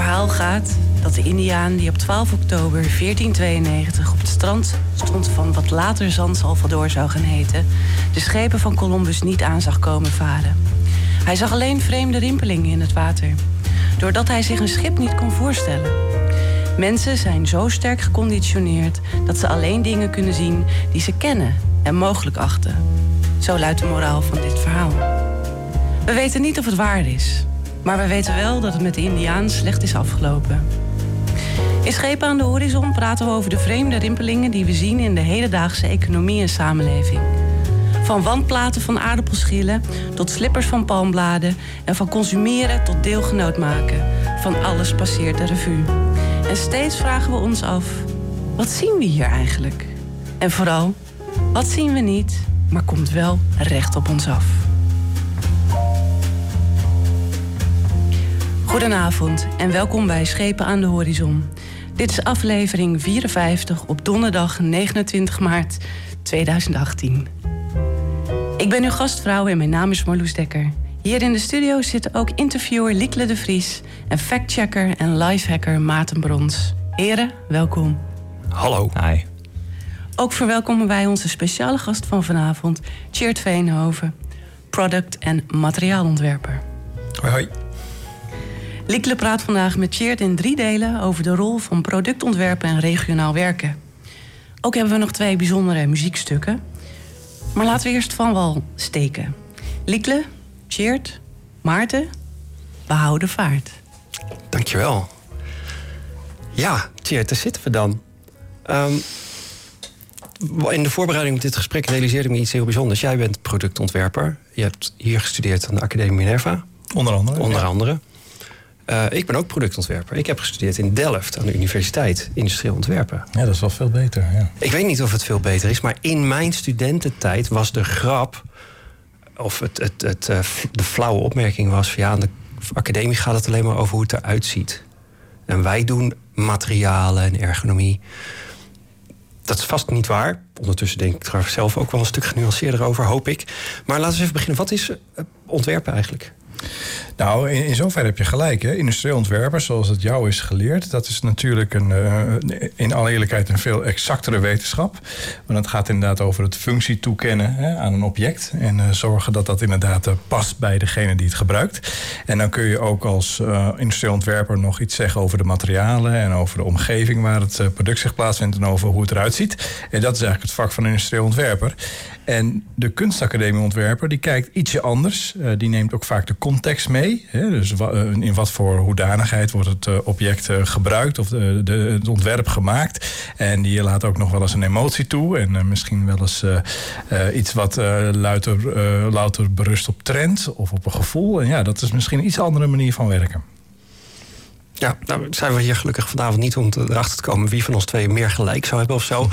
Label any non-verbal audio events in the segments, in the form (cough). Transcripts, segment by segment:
verhaal gaat dat de Indiaan die op 12 oktober 1492 op het strand stond van wat later San zou gaan heten, de schepen van Columbus niet aan zag komen varen. Hij zag alleen vreemde rimpelingen in het water, doordat hij zich een schip niet kon voorstellen. Mensen zijn zo sterk geconditioneerd dat ze alleen dingen kunnen zien die ze kennen en mogelijk achten. Zo luidt de moraal van dit verhaal. We weten niet of het waar is, maar we weten wel dat het met de Indiaan slecht is afgelopen. In Schepen aan de Horizon praten we over de vreemde rimpelingen die we zien in de hedendaagse economie en samenleving. Van wandplaten van aardappelschillen tot slippers van palmbladen en van consumeren tot deelgenoot maken. Van alles passeert de revue. En steeds vragen we ons af: wat zien we hier eigenlijk? En vooral, wat zien we niet, maar komt wel recht op ons af? Goedenavond en welkom bij Schepen aan de Horizon. Dit is aflevering 54 op donderdag 29 maart 2018. Ik ben uw gastvrouw en mijn naam is Marloes Dekker. Hier in de studio zitten ook interviewer Liekle de Vries en factchecker en lifehacker Maarten Brons. Heren, welkom. Hallo. Hi. Ook verwelkomen wij onze speciale gast van vanavond, Tjeerd Veenhoven, product- en materiaalontwerper. Hoi, hoi. Liekle praat vandaag met Tjeerd in drie delen over de rol van productontwerpen en regionaal werken. Ook hebben we nog twee bijzondere muziekstukken. Maar laten we eerst van wal steken. Liekle, Tjeerd, Maarten, we houden vaart. Dankjewel. Ja, Tjeerd, daar zitten we dan. Ehm, in de voorbereiding op dit gesprek realiseerde ik me iets heel bijzonders. Jij bent productontwerper. Je hebt hier gestudeerd aan de Academie Minerva. Onder andere. Onder ja. Eh, ik ben ook productontwerper. Ik heb gestudeerd in Delft aan de Universiteit Industrieel Ontwerpen. Ja, dat is wel veel beter. Ja. Ik weet niet of het veel beter is, maar in mijn studententijd was de grap, of het, het, het, eh, de flauwe opmerking was: van, ja, aan de academie gaat het alleen maar over hoe het eruit ziet. En wij doen materialen en ergonomie. Dat is vast niet waar. Ondertussen denk ik er zelf ook wel een stuk genuanceerder over, hoop ik. Maar laten we even beginnen. Wat is eh, ontwerpen eigenlijk? Nou, in, in zoverre heb je gelijk. Hè? Industrieel ontwerper, zoals het jou is geleerd, dat is natuurlijk een, eh, in alle eerlijkheid een veel exactere wetenschap. Want het gaat inderdaad over het functie toekennen hè, aan een object. En eh, zorgen dat dat inderdaad eh, past bij degene die het gebruikt. En dan kun je ook als industrieel ontwerper nog iets zeggen over de materialen en over de omgeving waar het product zich plaatsvindt en over hoe het eruit ziet. En dat is eigenlijk het vak van een industrieel ontwerper. En de kunstacademie ontwerper die kijkt ietsje anders. Eh, die neemt ook vaak de context mee. Hè? Dus wa- eh, in wat voor hoedanigheid wordt het eh, object gebruikt of de, de, het ontwerp gemaakt. En die laat ook nog wel eens een emotie toe. En misschien wel eens iets wat eh, louter, louter berust op trend of op een gevoel. En ja, dat is misschien een iets andere manier van werken. Ja, nou zijn we hier gelukkig vanavond niet om te- erachter te komen wie van ons twee meer gelijk zou hebben of zo.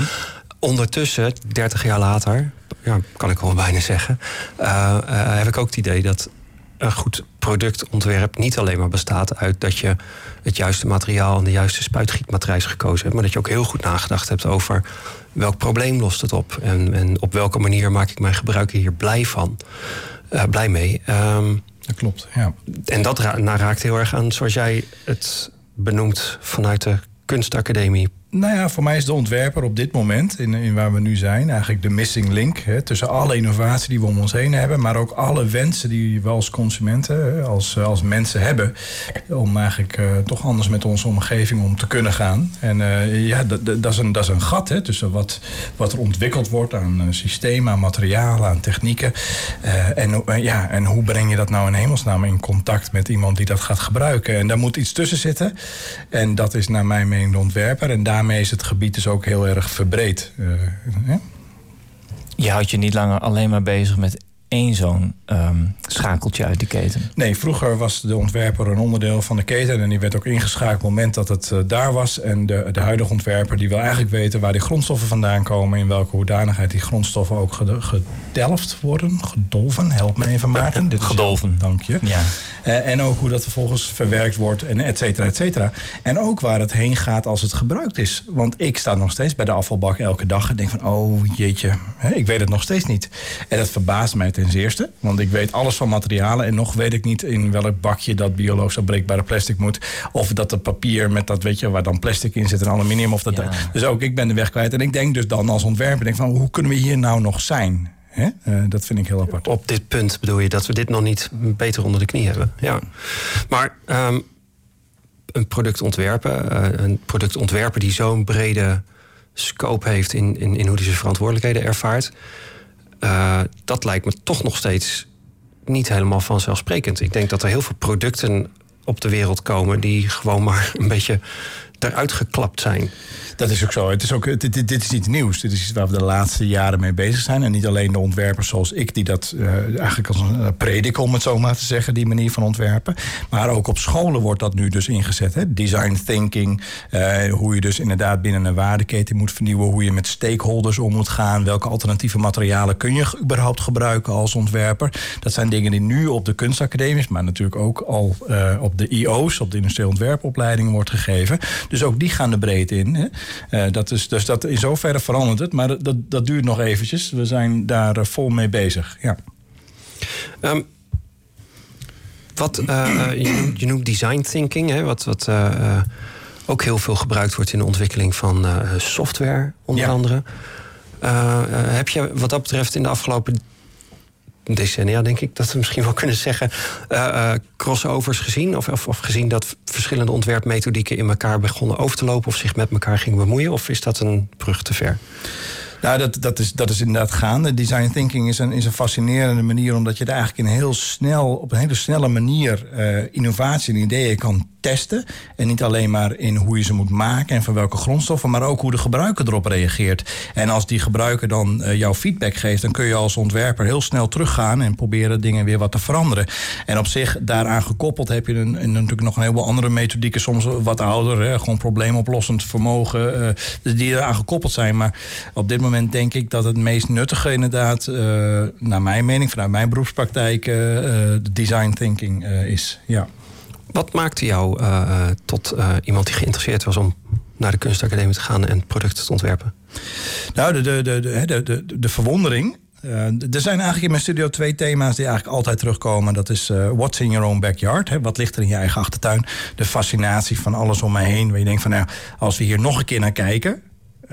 Ondertussen, 30 jaar later, ja, kan ik wel bijna zeggen, eh, eh, heb ik ook het idee dat een goed productontwerp niet alleen maar bestaat uit dat je het juiste materiaal en de juiste spuitgietmatrijs gekozen hebt, maar dat je ook heel goed nagedacht hebt over welk probleem lost het op en, en op welke manier maak ik mijn gebruiker hier blij van, eh, blij mee. Ehm, Dat klopt, ja. en dat ra raakt heel erg aan zoals jij het benoemt vanuit de kunstacademie. Nou ja, voor mij is de ontwerper op dit moment, in, in waar we nu zijn, eigenlijk de missing link. Hè, tussen alle innovatie die we om ons heen hebben, maar ook alle wensen die we als consumenten, als, als mensen hebben. Om eigenlijk eh, toch anders met onze omgeving om te kunnen gaan. En eh, ja, dat, is een, dat is een gat hè, tussen wat, wat er ontwikkeld wordt aan eh, systemen, aan materialen, aan technieken. En, ja, en hoe breng je dat nou in hemelsnaam in contact met iemand die dat gaat gebruiken? En daar moet iets tussen zitten. En dat is naar mijn mening de ontwerper. En daarmee is het gebied dus ook heel erg verbreed. Eh? Je houdt je niet langer alleen maar bezig met één zo'n ehm, schakeltje uit de keten. Nee, vroeger was de ontwerper een onderdeel van de keten. En die werd ook ingeschakeld op het moment dat het eh, daar was. En de, de huidige ontwerper die wil eigenlijk weten waar die grondstoffen vandaan komen. In welke hoedanigheid die grondstoffen ook gede- gedelft worden. Gedolven, help me even Maarten. Dit Gedolven. Dank je. Ja. Eh, en ook hoe dat vervolgens verwerkt wordt, en et cetera, et cetera. En ook waar het heen gaat als het gebruikt is. Want ik sta nog steeds bij de afvalbak elke dag en denk van... oh jeetje, hè, ik weet het nog steeds niet. En dat verbaast mij ten ten. Want ik weet alles van materialen en nog weet ik niet in welk bakje dat biologisch afbreekbare plastic moet. Of dat het papier met dat, weet je, waar dan plastic in zit en aluminium. Of dat, Dus ook ik ben de weg kwijt. En ik denk dus dan als ontwerper, denk van hoe kunnen we hier nou nog zijn? Hè? Uh, dat vind ik heel apart. Op dit punt bedoel je dat we dit nog niet beter onder de knie hebben. Ja. Maar um, een product ontwerpen, uh, een product ontwerpen die zo'n brede scope heeft in, in, in hoe hij zijn verantwoordelijkheden ervaart. Uh, dat lijkt me toch nog steeds niet helemaal vanzelfsprekend. Ik denk dat er heel veel producten op de wereld komen die gewoon maar een beetje eruit geklapt zijn. Dat is ook zo. Het is ook, dit, is niet nieuws. Dit is iets waar we de laatste jaren mee bezig zijn. En niet alleen de ontwerpers zoals ik, die dat uh, eigenlijk als een uh, predik, om het zo maar te zeggen, die manier van ontwerpen. Maar ook op scholen wordt dat nu dus ingezet. Hè? Design thinking, uh, hoe je dus inderdaad binnen een waardeketen moet vernieuwen, hoe je met stakeholders om moet gaan, welke alternatieve materialen kun je überhaupt gebruiken als ontwerper. Dat zijn dingen die nu op de kunstacademies, maar natuurlijk ook al op de IO's, op de industrieel ontwerpopleidingen wordt gegeven. Dus ook die gaan de breedte in. Hè? Uh, dat is, dus dat in zoverre verandert het. Maar dat, dat duurt nog eventjes. We zijn daar uh, vol mee bezig. Ja. Um, wat, uh, je, je, noemt design thinking, hè, wat, wat ook heel veel gebruikt wordt in de ontwikkeling van software, onder ja. andere. heb je wat dat betreft in de afgelopen decennia, denk ik, dat we misschien wel kunnen zeggen, uh, uh, crossovers gezien? Of, of, of, gezien dat verschillende ontwerpmethodieken in elkaar begonnen over te lopen of zich met elkaar gingen bemoeien? Of is dat een brug te ver? Nou, dat, dat, is, dat is inderdaad gaande. Design thinking is een, is een fascinerende manier, omdat je er eigenlijk in heel snel, op een hele snelle manier uh, innovatie en ideeën kan testen. En niet alleen maar in hoe je ze moet maken en van welke grondstoffen, maar ook hoe de gebruiker erop reageert. En als die gebruiker dan uh, jouw feedback geeft, dan kun je als ontwerper heel snel teruggaan en proberen dingen weer wat te veranderen. En op zich, daaraan gekoppeld heb je een, een natuurlijk nog een heleboel andere methodieken, soms wat ouder, hè, gewoon probleemoplossend vermogen, uh, die eraan gekoppeld zijn. Maar op dit moment denk ik dat het meest nuttige inderdaad, uh, naar mijn mening, vanuit mijn beroepspraktijk, de design thinking is. Ja. Wat maakte jou uh, tot uh, iemand die geïnteresseerd was om naar de kunstacademie te gaan en producten te ontwerpen? Nou, de, de, de, de, de, de verwondering. Er zijn eigenlijk in mijn studio twee thema's die eigenlijk altijd terugkomen. Dat is what's in your own backyard? Hè? Wat ligt er in je eigen achtertuin? De fascinatie van alles om mij heen. Waar je denkt van nou, als we hier nog een keer naar kijken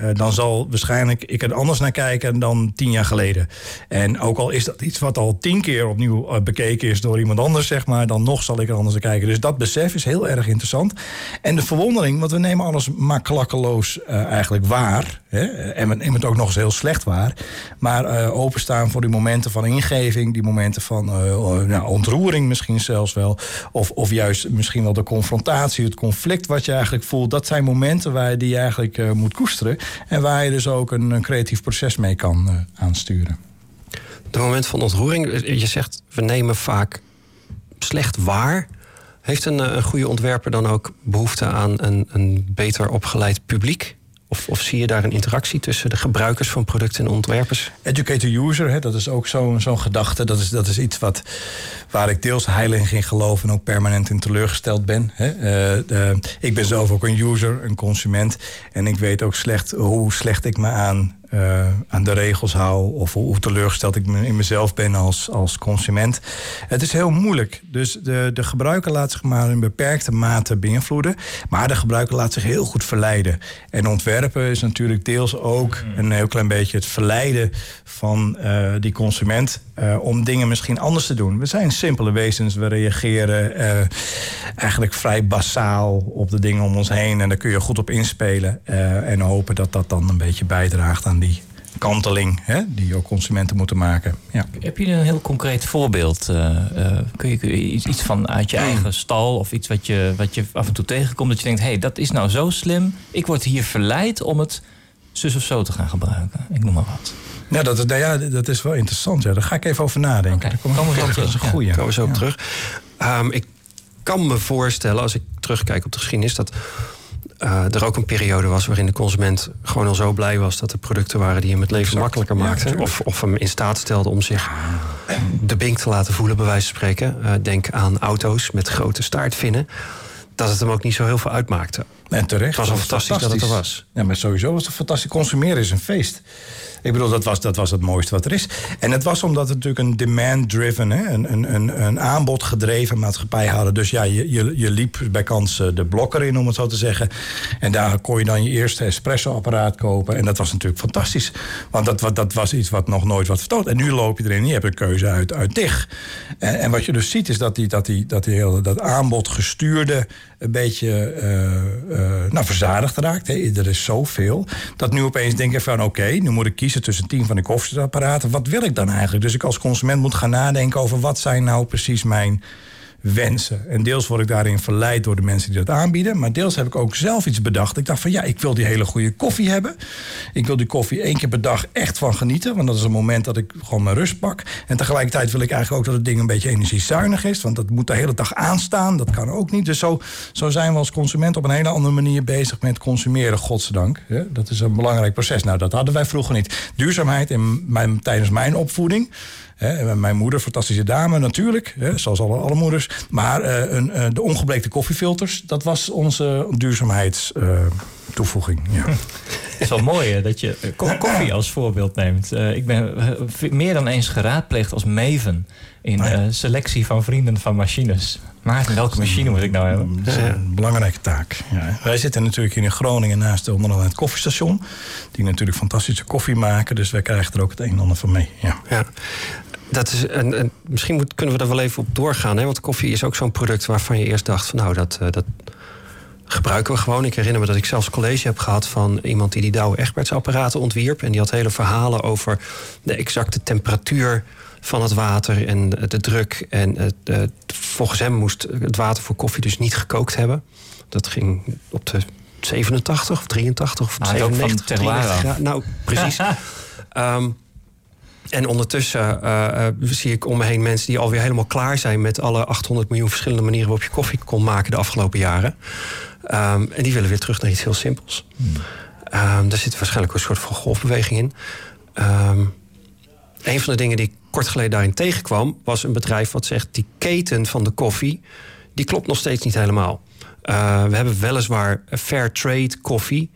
uh, dan zal waarschijnlijk ik er anders naar kijken dan tien jaar geleden. En ook al is dat iets wat al tien keer opnieuw uh, bekeken is door iemand anders, zeg maar, dan nog zal ik er anders naar kijken. Dus dat besef is heel erg interessant. En de verwondering, want we nemen alles maar klakkeloos uh, eigenlijk waar. Hè? En we nemen het ook nog eens heel slecht waar. Maar openstaan voor die momenten van ingeving, die momenten van nou, ontroering misschien zelfs wel. Of, of juist misschien wel de confrontatie, het conflict wat je eigenlijk voelt. Dat zijn momenten waar je die eigenlijk moet koesteren. En waar je dus ook een, creatief proces mee kan uh, aansturen. De moment van ontroering, je zegt we nemen vaak slecht waar. Heeft een, een goede ontwerper dan ook behoefte aan een, een beter opgeleid publiek? Of, of, zie je daar een interactie tussen de gebruikers van producten en ontwerpers? Educator user, hè, dat is ook zo'n zo gedachte. Dat is, dat is iets wat, waar ik deels heilig in geloof en ook permanent in teleurgesteld ben. Hè. Uh, uh, ik ben zelf ook een user, een consument. En ik weet ook slecht hoe slecht ik me aan uh, aan de regels hou. Of hoe teleurgesteld ik in mezelf ben als, als consument. Het is heel moeilijk. Dus de, de gebruiker laat zich maar in beperkte mate beïnvloeden. Maar de gebruiker laat zich heel goed verleiden. En ontwerpen is natuurlijk deels ook een heel klein beetje het verleiden van uh, die consument. Uh, om dingen misschien anders te doen. We zijn simpele wezens. We reageren eigenlijk vrij basaal op de dingen om ons heen. En daar kun je goed op inspelen. en hopen dat dat dan een beetje bijdraagt aan die kanteling hè, die ook consumenten moeten maken. Ja. Heb je een heel concreet voorbeeld? Kun, je, kun, je, iets van uit je eigen stal of iets wat je, wat je af en toe tegenkomt dat je denkt: hé, hey, dat is nou zo slim. Ik word hier verleid om het zus of zo te gaan gebruiken. Ik noem maar wat. Ja, dat, nou ja, dat is wel interessant. Ja. Daar ga ik even over nadenken. Okay. Daar komen we zo terug. Dat is een goeie. Ja. Komen we zo op terug. Um, ik kan me voorstellen, als ik terugkijk op de geschiedenis, dat uh, er ook een periode was waarin de consument gewoon al zo blij was dat er producten waren die hem het leven exact. makkelijker maakten. Ja, of, of hem in staat stelden om zich de bink te laten voelen, bij wijze van spreken. Uh, denk aan auto's met grote staartvinnen. Dat het hem ook niet zo heel veel uitmaakte. En terecht. Het was al fantastisch, dat het er was. Ja, maar sowieso was het fantastisch. Consumeren is een feest. Ik bedoel, dat was, dat was het mooiste wat er is. En het was omdat het natuurlijk een demand-driven, een, een, een, een aanbodgedreven maatschappij hadden. Dus ja, je, je, je liep bij kans eh, de blokker in, om het zo te zeggen. En daar kon je dan je eerste espresso-apparaat kopen. En dat was natuurlijk fantastisch. Want dat, dat was iets wat nog nooit wat vertoond. En nu loop je erin en je hebt een keuze uit, uit. En, en wat je dus ziet is dat die, dat die, dat die hele, dat aanbod gestuurde een beetje uh, nou, verzadigd raakt. Hè. Er is zoveel. Dat nu opeens denk ik van oké, nu moet ik kiezen tussen tien van die koffiezetapparaten. Wat wil ik dan eigenlijk? Dus ik als consument moet gaan nadenken over wat zijn nou precies mijn wensen. En deels word ik daarin verleid door de mensen die dat aanbieden. Maar deels heb ik ook zelf iets bedacht. Ik dacht van ja, ik wil die hele goede koffie hebben. Ik wil die koffie één keer per dag echt van genieten. Want dat is een moment dat ik gewoon mijn rust pak. En tegelijkertijd wil ik eigenlijk ook dat het ding een beetje energiezuinig is. Want dat moet de hele dag aanstaan. Dat kan ook niet. Dus zo, zo zijn we als consument op een hele andere manier bezig met consumeren. Godzijdank. Dat is een belangrijk proces. Nou, dat hadden wij vroeger niet. Duurzaamheid in mijn, tijdens mijn opvoeding mijn moeder, fantastische dame natuurlijk, zoals alle, alle moeders. Maar uh, een, uh, de ongebleekte koffiefilters, dat was onze duurzaamheidstoevoeging. ja. (laughs) Het is wel mooi dat je koffie als voorbeeld neemt. ik ben meer dan eens geraadpleegd als Maven in uh, selectie van vrienden van machines. Maar welke machine moet ik nou hebben? Dat is een belangrijke taak. Ja. Wij zitten natuurlijk hier in Groningen naast onder andere het koffiestation. Die natuurlijk fantastische koffie maken. Dus wij krijgen er ook het een en ander van mee. Ja. ja. Dat is, en, misschien moet, kunnen we er wel even op doorgaan. Hè? Want koffie is ook zo'n product waarvan je eerst dacht... van nou, dat, eh, dat gebruiken we gewoon. Ik herinner me dat ik zelfs college heb gehad... van iemand die die Douwe Egberts apparaten ontwierp. En die had hele verhalen over de exacte temperatuur van het water en de druk. En uh, volgens hem moest het water voor koffie dus niet gekookt hebben. Dat ging op de 87 of 83 of nou, 97 graden. Nou, precies. um, (laughs) En ondertussen uh, zie ik om me heen mensen die alweer helemaal klaar zijn met alle 800 miljoen verschillende manieren waarop je koffie kon maken de afgelopen jaren. Um, en die willen weer terug naar iets heel simpels. Hmm. Um, daar zit waarschijnlijk een soort van golfbeweging in. Um, een van de dingen die ik kort geleden daarin tegenkwam, was een bedrijf wat zegt: die keten van de koffie, die klopt nog steeds niet helemaal. Uh, we hebben weliswaar fair trade koffie.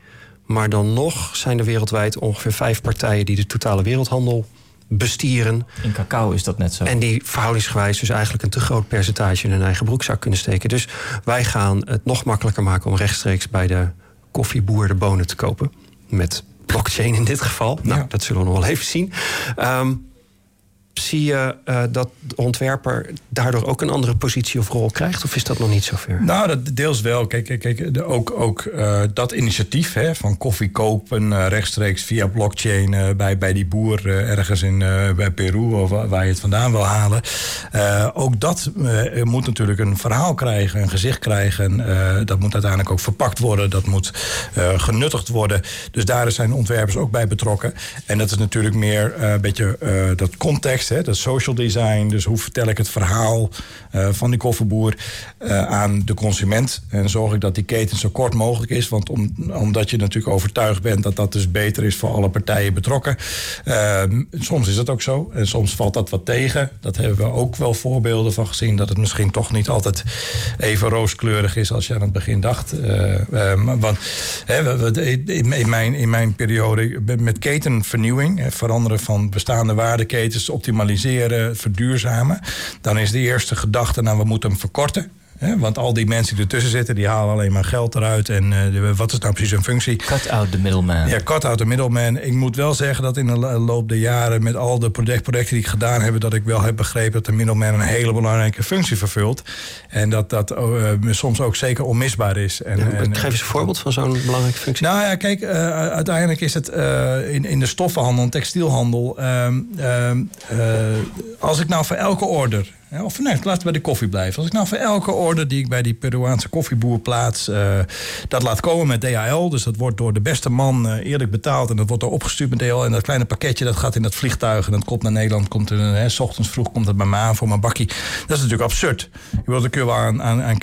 Maar dan nog zijn er wereldwijd ongeveer vijf partijen die de totale wereldhandel bestieren. In cacao is dat net zo. En die verhoudingsgewijs dus eigenlijk een te groot percentage in hun eigen broekzak kunnen steken. Dus wij gaan het nog makkelijker maken om rechtstreeks bij de koffieboer de bonen te kopen. Met blockchain in dit geval. Nou, dat zullen we nog wel even zien. Um, zie je uh, dat de ontwerper daardoor ook een andere positie of rol krijgt? Of is dat nog niet zover? Nou, dat deels wel. Kijk, kijk, de, ook, ook uh, dat initiatief hè, van koffie kopen uh, rechtstreeks via blockchain bij, bij die boer ergens in bij Peru of waar je het vandaan wil halen. ook dat moet natuurlijk een verhaal krijgen, een gezicht krijgen. dat moet uiteindelijk ook verpakt worden. Dat moet genuttigd worden. Dus daar zijn ontwerpers ook bij betrokken. En dat is natuurlijk meer een beetje dat context hè, dat social design. Dus hoe vertel ik het verhaal uh, van die koffieboer uh, aan de consument. En zorg ik dat die keten zo kort mogelijk is. Want om, omdat je natuurlijk overtuigd bent dat dat dus beter is voor alle partijen betrokken. Uh, soms is dat ook zo. En soms valt dat wat tegen. Dat hebben we ook wel voorbeelden van gezien. Dat het misschien toch niet altijd even rooskleurig is als je aan het begin dacht. want hè, in, mijn, in mijn periode met ketenvernieuwing, veranderen van bestaande waardeketens, optimaliseren optimaliseren, verduurzamen. Dan is de eerste gedachte, nou we moeten hem verkorten. Want al die mensen die ertussen zitten, die halen alleen maar geld eruit. En uh, wat is nou precies hun functie? Cut out the middleman. Ja, cut out the middleman. Ik moet wel zeggen dat in de loop der jaren... met al de projecten die ik gedaan heb... dat ik wel heb begrepen dat de middleman een hele belangrijke functie vervult. En dat dat uh, soms ook zeker onmisbaar is. En, ja, en, geef eens een voorbeeld van zo'n belangrijke functie. Nou ja, kijk, uh, uiteindelijk is het in, in de stoffenhandel, textielhandel... Ehm, ehm, als ik nou voor elke order of nee, laten bij de koffie blijven. Als ik nou voor elke order die ik bij die Peruaanse koffieboer plaats, uh, dat laat komen met DHL. Dus dat wordt door de beste man uh, eerlijk betaald. En dat wordt er opgestuurd met DHL. En dat kleine pakketje dat gaat in dat vliegtuig. En dat komt naar Nederland. Komt er, hè, s ochtends vroeg komt het bij aan voor mijn bakkie. Dat is natuurlijk absurd. Je wilt je wel aan, aan, aan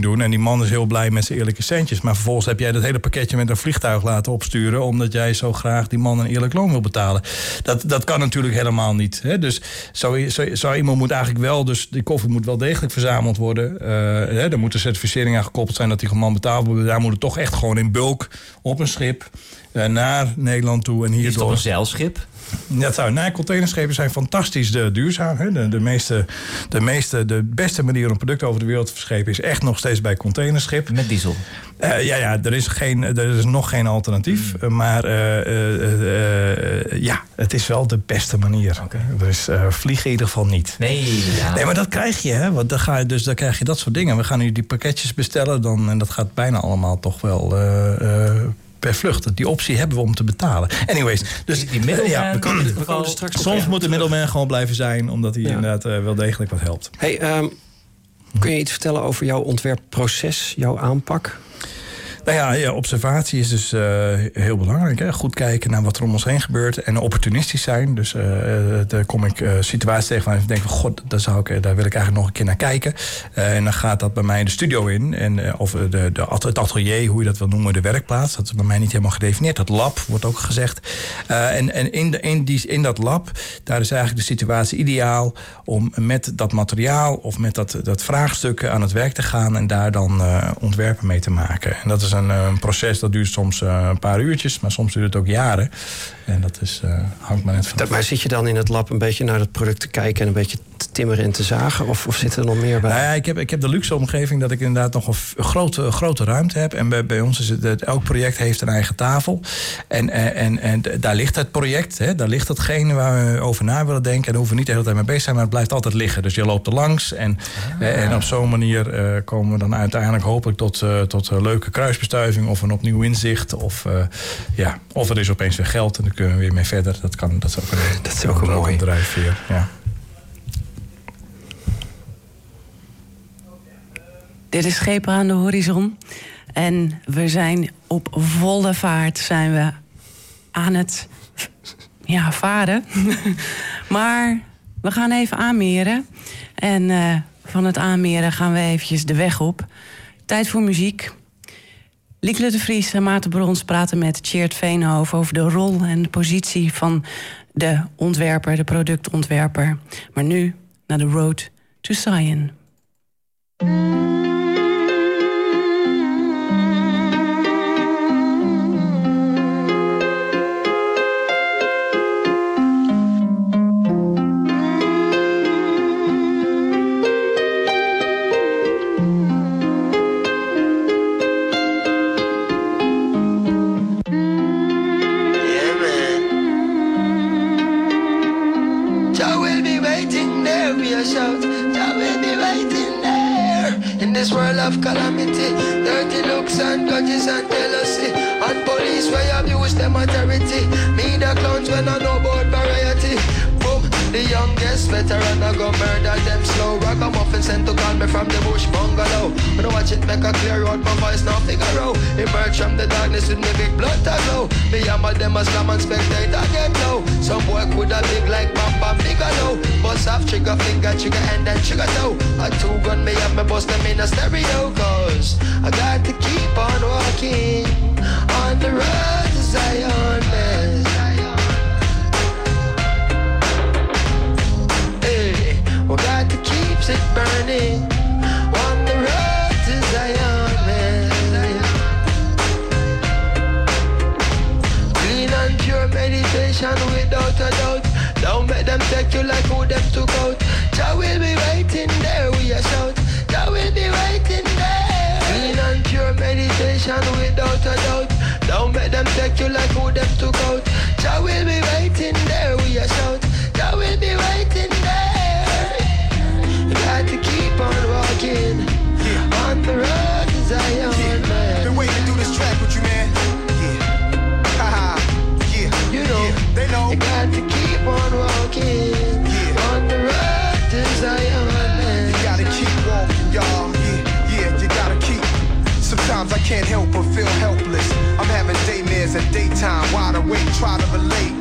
doen. En die man is heel blij met zijn eerlijke centjes. Maar vervolgens heb jij dat hele pakketje met een vliegtuig laten opsturen. Omdat jij zo graag die man een eerlijk loon wil betalen. Dat, dat kan natuurlijk helemaal niet. Hè? Dus zo zo iemand moet eigenlijk wel, dus die koffer moet wel degelijk verzameld worden. Uh, hè, er moet een certificering aan gekoppeld zijn dat die gewoon betaalbaar wordt. Daar moet het toch echt gewoon in bulk op een schip uh, naar Nederland toe. En hier is toch een zeilschip? Dat zou, nee, containerschepen zijn fantastisch de, duurzaam. Hè. De, de, meeste, de, meeste, de beste manier om producten over de wereld te verschepen is echt nog steeds bij containerschip. Met diesel? Uh, ja, ja er, is geen, er is nog geen alternatief. Mm. Maar uh, ja, het is wel de beste manier. Okay. Dus vlieg in ieder geval niet. Nee, ja. nee, maar dat krijg je. Hè, want dan, ga je, dus dan krijg je dat soort dingen. We gaan nu die pakketjes bestellen. Dan, en dat gaat bijna allemaal toch wel per vlucht. Die optie hebben we om te betalen. Anyways, dus die, die ja, we komen, we (clears throat) komen straks soms moet de middelman gewoon blijven zijn, omdat hij inderdaad uh, wel degelijk wat helpt. Hey, um, kun je iets vertellen over jouw ontwerpproces, jouw aanpak? Nou ja, observatie is dus uh, heel belangrijk. Hè? Goed kijken naar wat er om ons heen gebeurt en opportunistisch zijn. Dus uh, daar kom ik situaties tegen waar ik denk van god, daar, zou ik, daar wil ik eigenlijk nog een keer naar kijken. en dan gaat dat bij mij de studio in. En, of de, de, het atelier, hoe je dat wil noemen, de werkplaats. Dat is bij mij niet helemaal gedefinieerd. Dat lab wordt ook gezegd. en en in, in, die, in dat lab, daar is eigenlijk de situatie ideaal om met dat materiaal of met dat, dat vraagstuk aan het werk te gaan en daar dan ontwerpen mee te maken. En dat is een, een, proces dat duurt soms uh, een paar uurtjes, maar soms duurt het ook jaren. En dat is, uh, hangt maar net van. Maar zit je dan in het lab een beetje naar het product te kijken en een beetje te timmeren en te zagen? Of, of zit er nog meer bij? Nou ja, ik, heb, ik heb de luxe omgeving dat ik inderdaad nog een grote, grote ruimte heb. En bij, bij ons is het, elk project heeft een eigen tafel. En, en, en, en daar ligt het project, hè, daar ligt hetgene waar we over na willen denken. En daar hoeven we niet de hele tijd mee bezig zijn, maar het blijft altijd liggen. Dus je loopt er langs. En, ah. en op zo'n manier uh, komen we dan uiteindelijk hopelijk tot, uh, tot leuke kruisbestuiving of een opnieuw inzicht. Of, uh, ja, of er is opeens weer geld en dan kunnen we weer mee verder. Dat, kan, dat is ook een, dat is ook een, een mooi drijfveer. Ja. Dit is schepen aan de horizon. En we zijn op volle vaart zijn we aan het ja, varen. (laughs) maar we gaan even aanmeren. En uh, van het aanmeren gaan we eventjes de weg op. Tijd voor muziek. Lieke de Vries en Maarten Brons praten met Tjeerd Veenhoven... over de rol en de positie van de ontwerper, de productontwerper. Maar nu naar de road to Zion. of calamity. Dirty looks and grudges and jealousy. And police where abuse them authority. Me the clowns when I know about the youngest veteran I go murder them slow. Ragamuffin sent to call me from the bush bungalow. When I watch it make a clear out my voice now figure out. Emerge from the darkness with me big blood to glow. Me hammer them as slam and spectator get low. Some boy could have big like Bam Bam Bigelow. Bust off trigger finger, trigger and trigger toe. A two gun me and me bust them in a stereo. Cause I got to keep on walking on the road to Zion, man. To keep it burning on the road to Zion. Clean and pure meditation without a doubt. Don't let them take you like who them took out. Jah will be waiting there, we a shout. Jah will be waiting there. Clean and pure meditation without a doubt. Don't let them take you like who them took out. Jah will be waiting there, we a shout. Daymares at daytime, wide awake, try to relate.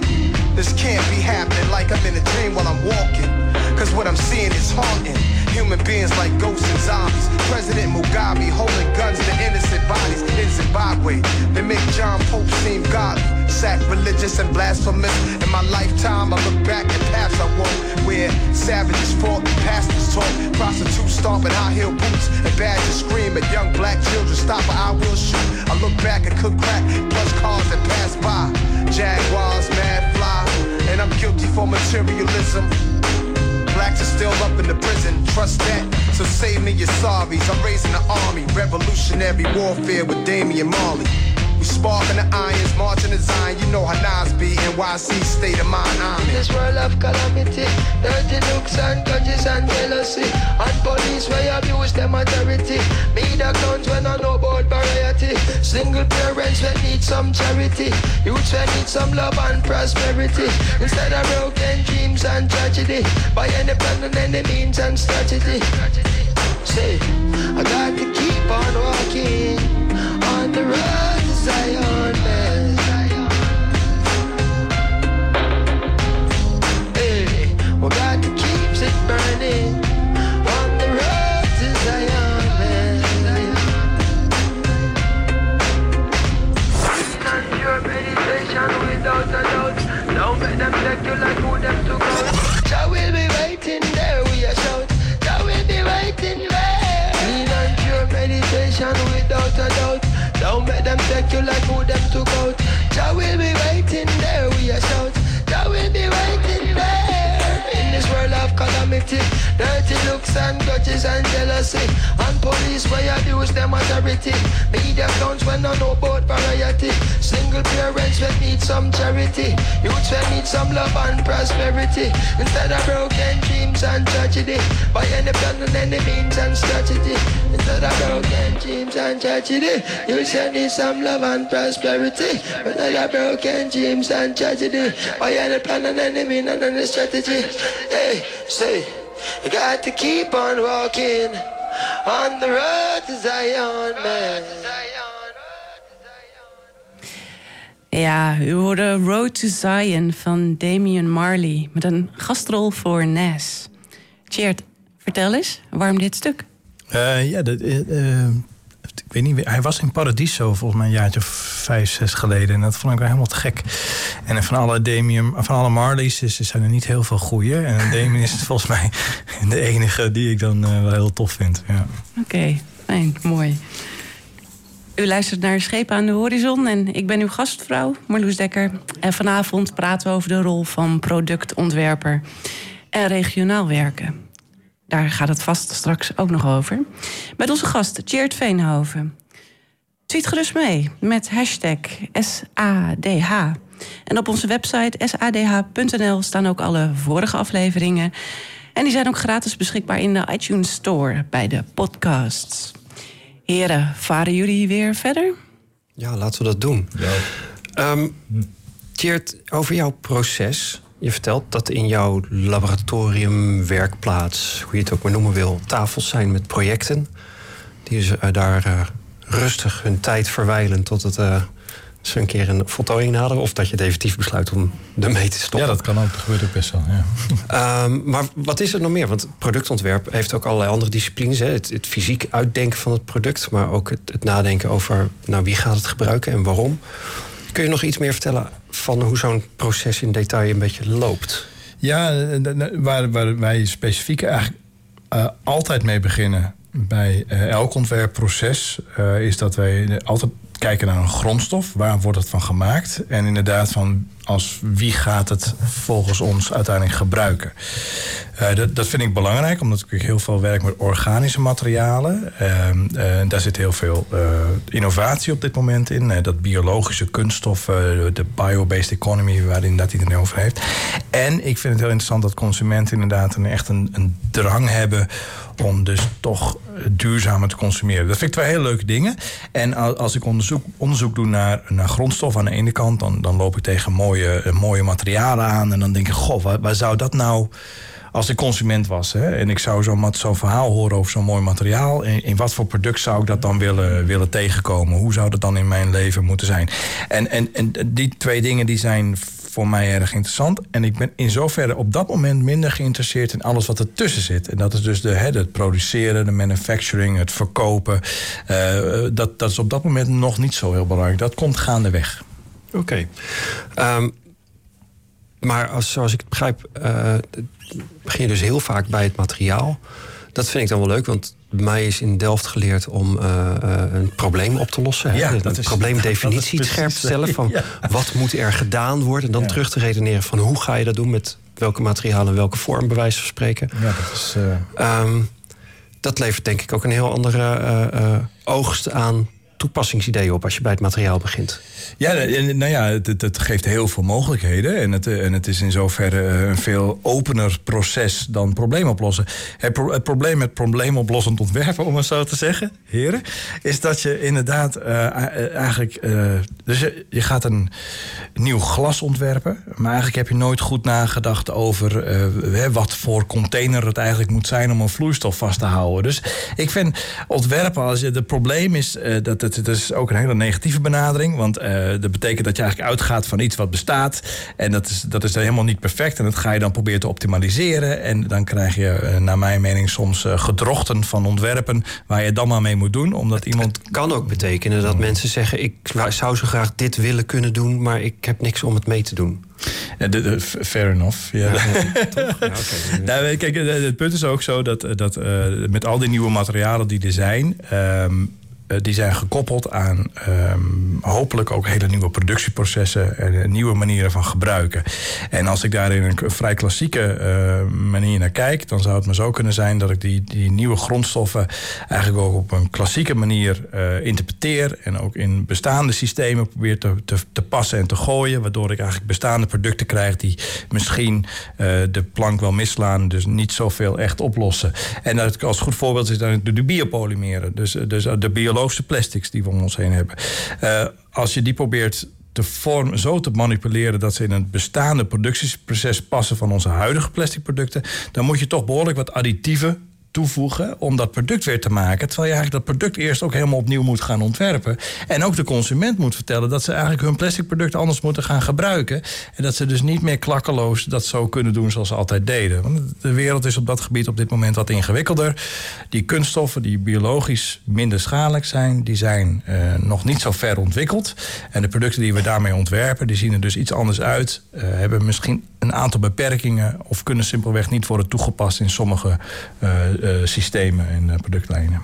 This can't be happening like I'm in a dream while I'm walking. Cause what I'm seeing is haunting. Human beings like ghosts and zombies. President Mugabe holding guns to innocent bodies in Zimbabwe. They make John Pope seem godly. Sacrilegious and blasphemous. In my lifetime, I look back at paths I walked where savages fought, and pastors taught, prostitutes stomping high heel boots, and badges scream at young black children. Stop or I will shoot. I look back and cook crack, plus cars that pass by. Jaguars, mad fly, and I'm guilty for materialism. Blacks are still up in the prison, trust that. So save me your sorries. I'm raising an army, revolutionary warfare with Damian Marley. Sparking the irons, marching the Zion. You know how Nas be, NYC state of mind. I'm In this world of calamity, dirty looks and grudges and jealousy, and police where you abuse them authority. Me the clowns when I know about variety. Single parents when need some charity, youths when need some love and prosperity. Instead of broken dreams and tragedy, by any plan and any means and strategy. Say, I got to keep on walking on the road to you like who them to go. Jah will be waiting there, we a shout. Jah will be waiting there. In this world of calamity, dirty looks and grudges and jealousy, and police where abuse them authority. Media clowns when I know about variety. Single parents when need some charity. Youths when need some love and prosperity. Instead of broken dreams and tragedy, by any plan and any means and strategy. Instead of broken dreams and tragedy, youths when need some love and prosperity. Instead of broken dreams and tragedy, by any plan and means and any strategy. Hey, say, you got to keep on walking on the road to Zion, man. Ja, u hoorde Road to Zion van Damian Marley met een gastrol voor Nas. Cheert, vertel eens, waarom dit stuk? Eh, ja, dat, eh, eh, ik weet niet, hij was in Paradiso volgens mij een jaartje of vijf, zes geleden. En dat vond ik wel helemaal te gek. En van alle Damian, van alle Marleys is, zijn er niet heel veel goeie. En Damian is (laughs) volgens mij de enige die ik dan wel heel tof vind. Ja. Oké, fijn, mooi. U luistert naar Schepen aan de Horizon en ik ben uw gastvrouw, Marloes Dekker. En vanavond praten we over de rol van productontwerper en regionaal werken. Daar gaat het vast straks ook nog over. Met onze gast, Tjeerd Veenhoven. Tweet gerust mee met hashtag SADH. En op onze website sadh.nl staan ook alle vorige afleveringen. En die zijn ook gratis beschikbaar in de iTunes Store bij de podcasts. Heren, varen jullie weer verder? Ja, laten we dat doen. Ehm Tjeerd, over jouw proces. Je vertelt dat in jouw laboratorium, werkplaats, hoe je het ook maar noemen wil, tafels zijn met projecten. Die ze eh, daar eh, rustig hun tijd verwijlen tot het eh, ze een keer een voltooiing naderen. Of dat je definitief besluit om ermee te stoppen. ja, dat kan ook. Dat gebeurt ook best wel. Ja. (laughs) Ehm, maar wat is er nog meer? Want productontwerp heeft ook allerlei andere disciplines. Hè? Het, het fysiek uitdenken van het product, maar ook het, het nadenken over nou, wie gaat het gebruiken en waarom. Kun je nog iets meer vertellen van hoe zo'n proces in detail een beetje loopt? Ja, eh, d- d- waar, waar wij specifiek eigenlijk eh, altijd mee beginnen bij eh, elk ontwerpproces, eh, is dat wij altijd kijken naar een grondstof. Waar wordt het van gemaakt? En inderdaad van als wie gaat het volgens ons uiteindelijk gebruiken. Eh, dat, dat vind ik belangrijk, omdat ik heel veel werk met organische materialen. Ehm, eh, daar zit heel veel eh, innovatie op dit moment in. Dat biologische kunststof, eh, de bio-based economy, waarin dat iedereen over heeft. En ik vind het heel interessant dat consumenten inderdaad een, echt een, drang hebben om dus toch duurzamer te consumeren. Dat vind ik twee hele leuke dingen. En al- als ik onderzoek, onderzoek doe naar, naar grondstof aan de ene kant, dan, dan loop ik tegen mooie, eh, mooie materialen aan. En dan denk ik, goh, waar, zou dat nou als ik consument was hè, en ik zou zo'n verhaal horen over zo'n mooi materiaal, in, in wat voor product zou ik dat dan willen, willen tegenkomen? Hoe zou dat dan in mijn leven moeten zijn? En, en, en die twee dingen die zijn voor mij erg interessant. En ik ben in zoverre op dat moment minder geïnteresseerd in alles wat ertussen zit. En dat is dus de, hè, het produceren, de manufacturing, het verkopen. Eh, dat, dat is op dat moment nog niet zo heel belangrijk. Dat komt gaandeweg. Oké. Ehm, maar als, zoals ik het begrijp, uh, begin je dus heel vaak bij het materiaal. Dat vind ik dan wel leuk, want bij mij is in Delft geleerd om uh, een probleem op te lossen. Ja, een probleemdefinitie (laughs) scherp te stellen van (laughs) wat moet er gedaan worden. En dan terug te redeneren van hoe ga je dat doen met welke materialen en welke vorm, bij wijze van spreken. Ja, dat is. Uh... Um, dat levert denk ik ook een heel andere oogst aan toepassingsideeën op als je bij het materiaal begint. Ja, nou ja, het, het, geeft heel veel mogelijkheden. En het, en het is in zoverre eh, een veel opener proces dan probleemoplossen. Het, het probleem met probleemoplossend ontwerpen, om het zo te zeggen, heren, is dat je inderdaad uh, eigenlijk. Uh, dus je, je, gaat een nieuw glas ontwerpen. Maar eigenlijk heb je nooit goed nagedacht over wat voor container het eigenlijk moet zijn om een vloeistof vast te houden. Dus ik vind ontwerpen, als je, het probleem is dat het, het is ook een hele negatieve benadering. Want dat betekent dat je eigenlijk uitgaat van iets wat bestaat. En dat is, dat is dan helemaal niet perfect. En dat ga je dan proberen te optimaliseren. En dan krijg je, uh, naar mijn mening, soms uh, gedrochten van ontwerpen. waar je dan maar mee moet doen. Omdat iemand. Het kan ook betekenen dat mensen zeggen: ik zou zo graag dit willen kunnen doen. maar ik heb niks om het mee te doen. Ja, de, de, fair enough. Ja. ja, (laughs) toch? ja okay. nou, kijk, het punt is ook zo dat, dat met al die nieuwe materialen die er zijn. Um, eh, die zijn gekoppeld aan ehm, hopelijk ook hele nieuwe productieprocessen en nieuwe manieren van gebruiken. En als ik daar in een vrij klassieke uh, manier naar kijk, dan zou het maar zo kunnen zijn dat ik die, die nieuwe grondstoffen eigenlijk ook op een klassieke manier interpreteer en ook in bestaande systemen probeer te, te, passen en te gooien, waardoor ik eigenlijk bestaande producten krijg die misschien de plank wel misslaan, dus niet zoveel echt oplossen. En dat als goed voorbeeld is dan de biopolymeren, dus, dus de biologische plastics die we om ons heen hebben. Uh, als je die probeert te vorm, zo te manipuleren dat ze in een bestaande productieproces passen van onze huidige plastic producten, dan moet je toch behoorlijk wat additieven toevoegen om dat product weer te maken. Terwijl je eigenlijk dat product eerst ook helemaal opnieuw moet gaan ontwerpen. En ook de consument moet vertellen dat ze eigenlijk hun plastic product anders moeten gaan gebruiken. En dat ze dus niet meer klakkeloos dat zo kunnen doen zoals ze altijd deden. Want de wereld is op dat gebied op dit moment wat ingewikkelder. Die kunststoffen die biologisch minder schadelijk zijn, die zijn uh, nog niet zo ver ontwikkeld. En de producten die we daarmee ontwerpen, die zien er dus iets anders uit. Uh, hebben misschien een aantal beperkingen of kunnen simpelweg niet worden toegepast in sommige uh, systemen en uh, productlijnen.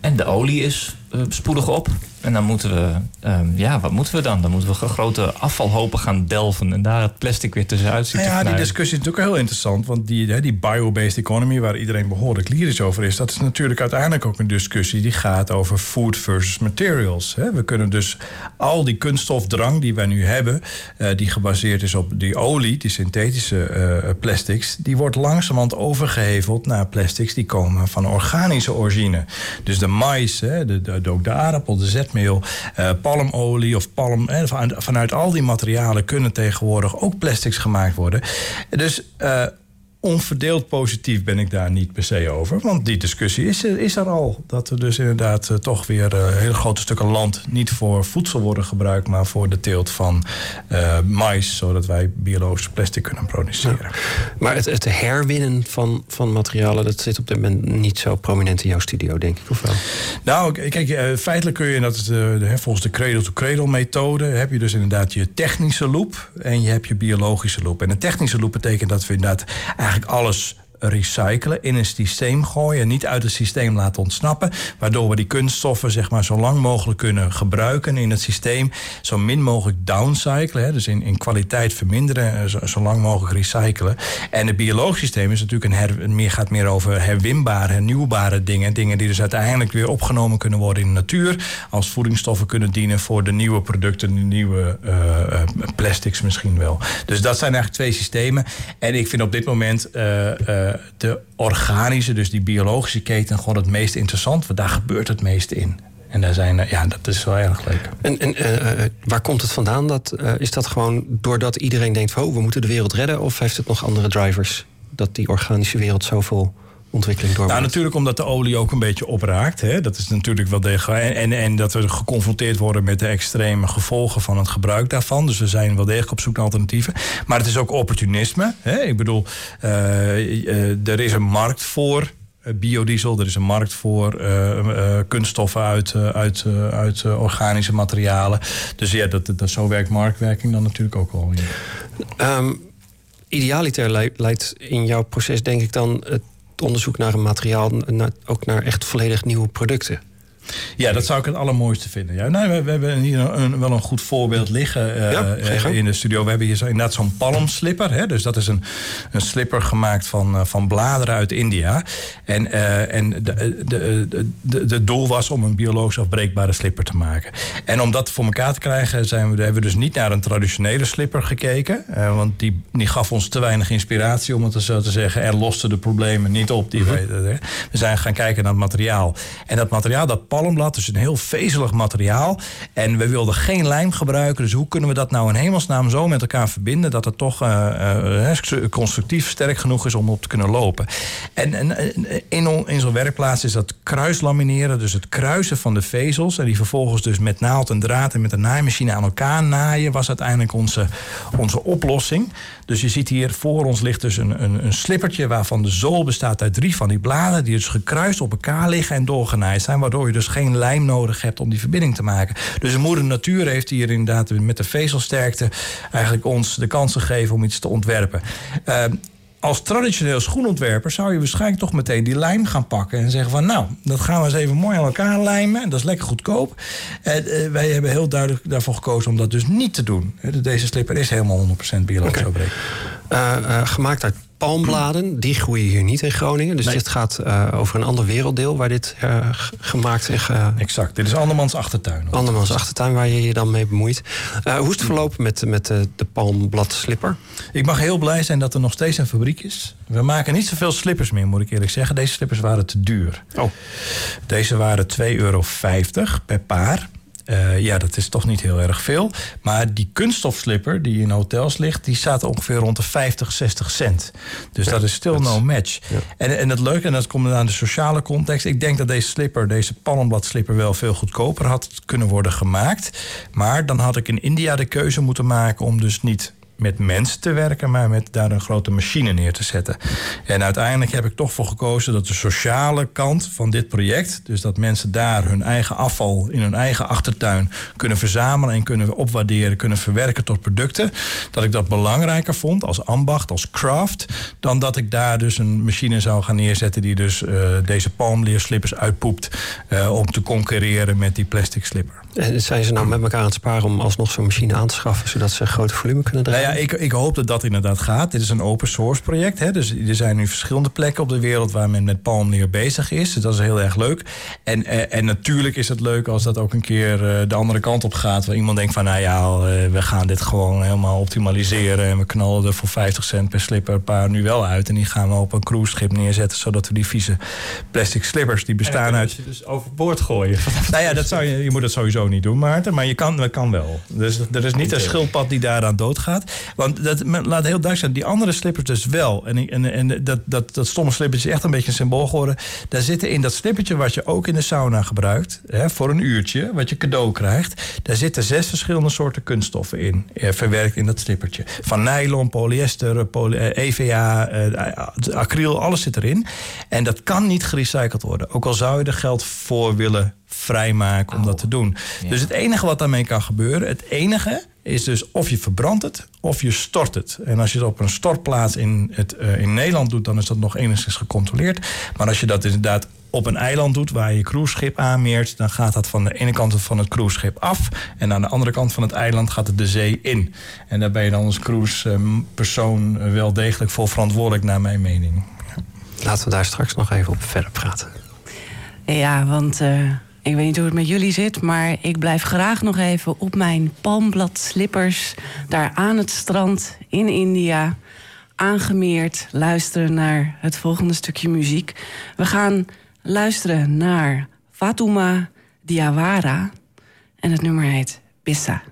En de olie is spoedig op. En dan moeten we, um, ja, wat moeten we dan? Dan moeten we grote afvalhopen gaan delven en daar het plastic weer tussenuit zien. Ja, die discussie is natuurlijk heel interessant. Want die, die bio-based economy, waar iedereen behoorlijk lyrisch over is, dat is natuurlijk uiteindelijk ook een discussie die gaat over food versus materials. We kunnen dus al die kunststofdrang die wij nu hebben, uh, die gebaseerd is op die olie, die synthetische uh, plastics, die wordt langzamerhand overgeheveld naar plastics die komen van organische origine. Dus de mais, de, ook de aardappel, de zet zetmeel, uh, palmolie of palm. Eh, vanuit al die materialen kunnen tegenwoordig ook plastics gemaakt worden. Dus uh, onverdeeld positief ben ik daar niet per se over. Want die discussie is, is er al. Dat er dus inderdaad uh, toch weer uh, hele grote stukken land niet voor voedsel worden gebruikt, maar voor de teelt van uh, mais, zodat wij biologisch plastic kunnen produceren. Maar het, het, herwinnen van, van materialen, dat zit op dit moment niet zo prominent in jouw studio, denk ik, of wel? Nou, kijk, feitelijk kun je, dat is de, volgens de cradle-to-cradle methode, heb je dus inderdaad je technische loop en je hebt je biologische loop. En een technische loop betekent dat we inderdaad eigenlijk alles recyclen, in een systeem gooien, niet uit het systeem laten ontsnappen, waardoor we die kunststoffen zeg maar zo lang mogelijk kunnen gebruiken in het systeem, zo min mogelijk downcyclen, hè, dus in, in kwaliteit verminderen, eh, zo, zo, lang mogelijk recyclen. En het biologisch systeem is natuurlijk een meer, gaat meer over herwinbare, hernieuwbare dingen, dingen die dus uiteindelijk weer opgenomen kunnen worden in de natuur, als voedingsstoffen kunnen dienen voor de nieuwe producten, de nieuwe uh, plastics misschien wel. Dus dat zijn eigenlijk twee systemen. En ik vind op dit moment de organische, dus die biologische keten, gewoon het meest interessant. Want daar gebeurt het meeste in. En daar zijn, ja, dat is wel erg leuk. En, en uh, waar komt het vandaan? Dat, uh, is dat gewoon doordat iedereen denkt: oh, we moeten de wereld redden? Of heeft het nog andere drivers? Dat die organische wereld zoveel ontwikkeling doormaakt? Nou, natuurlijk omdat de olie ook een beetje opraakt. Hè? Dat is natuurlijk wel degelijk. En, en, en, dat we geconfronteerd worden met de extreme gevolgen van het gebruik daarvan. Dus we zijn wel degelijk op zoek naar alternatieven. Maar het is ook opportunisme. Hè? Ik bedoel, uh, uh, er is een markt voor eh, biodiesel. Er is een markt voor uh, kunststoffen uit, uit, uit organische materialen. Dus ja, dat, dat, zo werkt marktwerking dan natuurlijk ook al. Um, idealiter leidt in jouw proces denk ik dan het onderzoek naar een materiaal... ook naar echt volledig nieuwe producten. Ja, dat zou ik het allermooiste vinden. Ja, nou, we, we hebben hier een, wel een goed voorbeeld liggen uh, in de studio. We hebben hier zo, inderdaad zo'n palmslipper. Hè? Dus dat is een, een slipper gemaakt van, uh, van bladeren uit India. En, en de, de, de, de, doel was om een biologisch afbreekbare slipper te maken. En om dat voor elkaar te krijgen, zijn we, hebben we dus niet naar een traditionele slipper gekeken. want die, die gaf ons te weinig inspiratie, om het zo te zeggen. En loste de problemen niet op. Die mm we, we zijn gaan kijken naar het materiaal. En dat materiaal, dat palmblad. Dus een heel vezelig materiaal. En we wilden geen lijm gebruiken. Dus hoe kunnen we dat nou in hemelsnaam zo met elkaar verbinden... dat het toch uh, constructief sterk genoeg is om op te kunnen lopen. En, en in, in zo'n werkplaats is dat kruislamineren. Dus het kruisen van de vezels. En die vervolgens dus met naald en draad en met een naaimachine aan elkaar naaien... was uiteindelijk onze, onze oplossing. Dus je ziet hier voor ons ligt dus een, een, een slippertje... waarvan de zool bestaat uit drie van die bladen... die dus gekruist op elkaar liggen en doorgenaaid zijn... waardoor je dus geen lijm nodig hebt om die verbinding te maken. Dus de moeder natuur heeft hier inderdaad met de vezelsterkte... eigenlijk ons de kans gegeven om iets te ontwerpen. Uh, als traditioneel schoenontwerper zou je waarschijnlijk toch meteen die lijm gaan pakken en zeggen van nou, dat gaan we eens even mooi aan elkaar lijmen. En dat is lekker goedkoop. En, uh, wij hebben heel duidelijk daarvoor gekozen om dat dus niet te doen. Deze slipper is helemaal 100% biologisch okay. uh, uh, gemaakt uit palmbladen, die groeien hier niet in Groningen. Dus dit gaat uh, over een ander werelddeel waar dit uh, gemaakt is. Uh, exact, dit is andermans achtertuin. Andermans achtertuin waar je je dan mee bemoeit. hoe is het verlopen met, met de palmbladslipper? Ik mag heel blij zijn dat er nog steeds een fabriek is. We maken niet zoveel slippers meer, moet ik eerlijk zeggen. Deze slippers waren te duur. Oh. Deze waren 2,50 euro per paar. Uh, ja, dat is toch niet heel erg veel. Maar die kunststofslipper die in hotels ligt, die staat ongeveer rond de 50, 60 cent. Dus dat is still no match. Ja. En, en het leuke, en dat komt aan de sociale context. Ik denk dat deze slipper, deze palmbladslipper, wel veel goedkoper had kunnen worden gemaakt. Maar dan had ik in India de keuze moeten maken om dus niet met mensen te werken, maar met daar een grote machine neer te zetten. En uiteindelijk heb ik toch voor gekozen dat de sociale kant van dit project, dus dat mensen daar hun eigen afval in hun eigen achtertuin kunnen verzamelen en kunnen opwaarderen, kunnen verwerken tot producten, dat ik dat belangrijker vond als ambacht, als craft, dan dat ik daar dus een machine zou gaan neerzetten die dus uh, deze palmleerslippers uitpoept uh, om te concurreren met die plastic slipper. En zijn ze nou met elkaar aan het sparen om alsnog zo'n machine aan te schaffen, zodat ze grote volume kunnen draaien? Ja, ik, ik hoop dat dat inderdaad gaat. Dit is een open source project. Hè? Dus er zijn nu verschillende plekken op de wereld waar men met Palmleer bezig is. Dus dat is heel erg leuk. En, eh, en natuurlijk is het leuk als dat ook een keer eh, de andere kant op gaat. Waar iemand denkt van, nou ja, eh, we gaan dit gewoon helemaal optimaliseren. En we knallen er voor 50 cent per slipper een paar nu wel uit. En die gaan we op een cruiseschip neerzetten. Zodat we die vieze plastic slippers die bestaan uit... je dus overboord gooien. (laughs) nou ja, dat zou je, je moet dat sowieso niet doen, Maarten. Maar je kan, dat kan wel. Dus er is niet een schildpad die daaraan doodgaat. Want dat laat heel duidelijk zijn. Die andere slippers dus wel. En, en, en dat, dat, dat stomme slippertje is echt een beetje een symbool geworden. Daar zitten in dat slippertje wat je ook in de sauna gebruikt. Hè, voor een uurtje, wat je cadeau krijgt. Daar zitten zes verschillende soorten kunststoffen in. Eh, verwerkt in dat slippertje. Van nylon, polyester, poly, eh, EVA, eh, acryl, alles zit erin. En dat kan niet gerecycled worden. Ook al zou je er geld voor willen vrijmaken om dat te doen. Dus het enige wat daarmee kan gebeuren, het enige is dus of je verbrandt het of je stort het. En als je het op een stortplaats in, het, uh, in Nederland doet, dan is dat nog enigszins gecontroleerd. Maar als je dat inderdaad op een eiland doet waar je cruiseschip aanmeert, dan gaat dat van de ene kant van het cruiseschip af. En aan de andere kant van het eiland gaat het de zee in. En daar ben je dan als cruisepersoon wel degelijk voor verantwoordelijk, naar mijn mening. Laten we daar straks nog even op verder praten. Ja, want. Uh ik weet niet hoe het met jullie zit, maar ik blijf graag nog even op mijn palmbladslippers daar aan het strand in India aangemeerd luisteren naar het volgende stukje muziek. We gaan luisteren naar Fatuma Diawara en het nummer heet Bissa.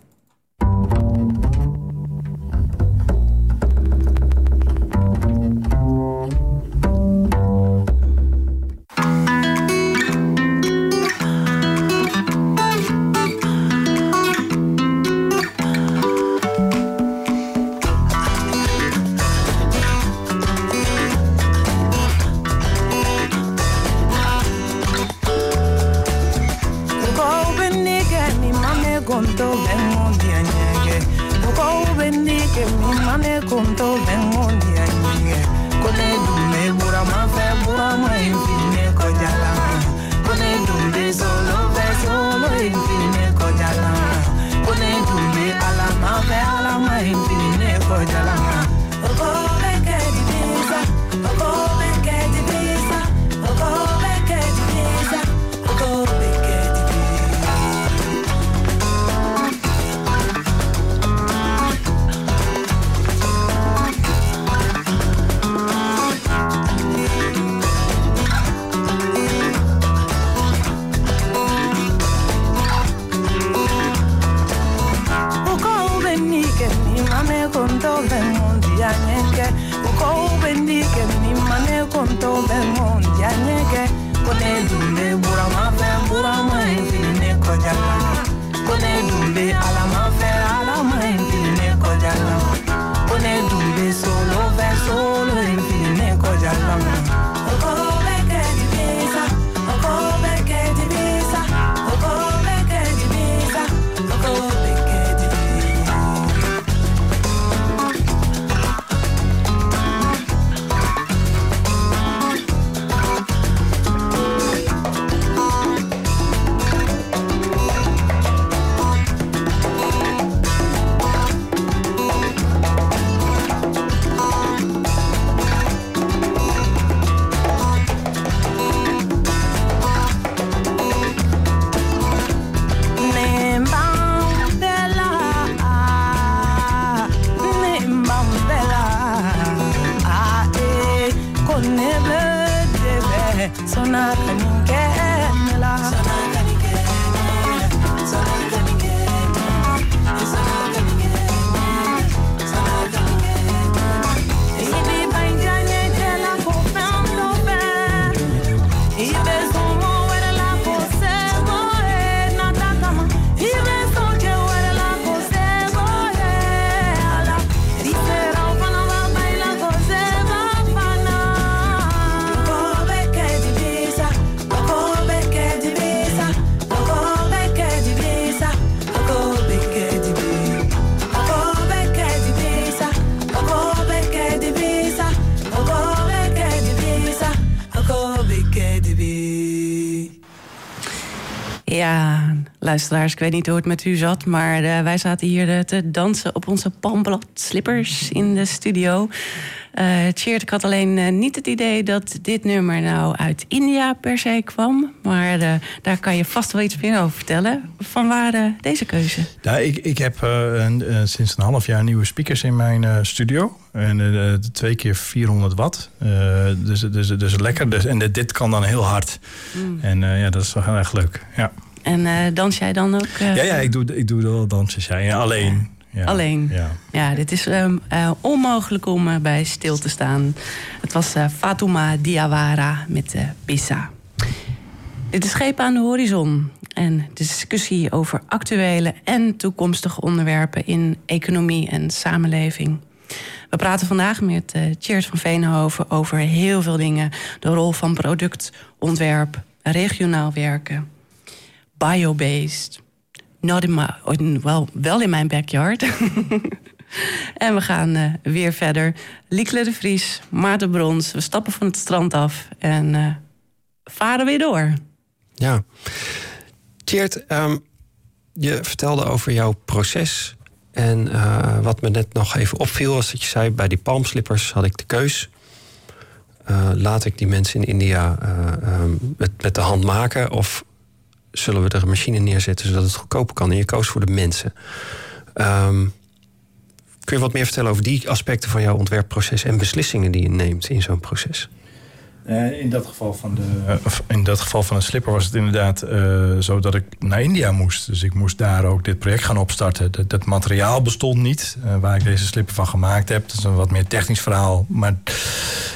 Luisteraars, ik weet niet hoe het met u zat, maar eh, wij zaten hier eh, te dansen op onze palmblad slippers in de studio. Cheert, ik had alleen niet het idee dat dit nummer nou uit India per se kwam, maar daar kan je vast wel iets meer over vertellen. Van waar deze keuze? Ja, ik, ik heb een, sinds een half jaar nieuwe speakers in mijn studio. En twee keer 400 watt. Dus, dus, dus lekker. Dus, en dit- kan dan heel hard. En eh, ja, dat is wel heel erg leuk. Ja, En eh, dans jij dan ook? eh, ja, ja ik, doe, ik doe wel dansjes. Ja, ja, alleen. Ja. Alleen. Ja. Ja, dit is ehm, eh, onmogelijk om bij stil te staan. Het was Fatuma Diawara met Pissa. Dit is Schepen aan de Horizon. En de discussie over actuele en toekomstige onderwerpen in economie en samenleving. We praten vandaag met Cheers van Veenhoven over heel veel dingen. De rol van productontwerp, regionaal werken, biobased, not in my, in- wel, in mijn backyard. (laughs) en we gaan eh, weer verder. Liekle de Vries, Maarten Brons. We stappen van het strand af en eh, varen weer door. Ja. Tjeerd, ehm, je vertelde over jouw proces. En eh, wat me net nog even opviel, was dat je zei... bij die palmslippers had ik de keus. Laat ik die mensen in India eh, ehm, met de hand maken... of zullen we er een machine neerzetten zodat het goedkoper kan? En je koos voor de mensen. Ehm, kun je wat meer vertellen over die aspecten van jouw ontwerpproces... en beslissingen die je neemt in zo'n proces? Eh, in, dat geval van de, of in dat geval van een slipper was het inderdaad eh, zo dat ik naar India moest. Dus ik moest daar ook dit project gaan opstarten. Dat, materiaal bestond niet eh, waar ik deze slipper van gemaakt heb. Dat is een wat meer technisch verhaal. Maar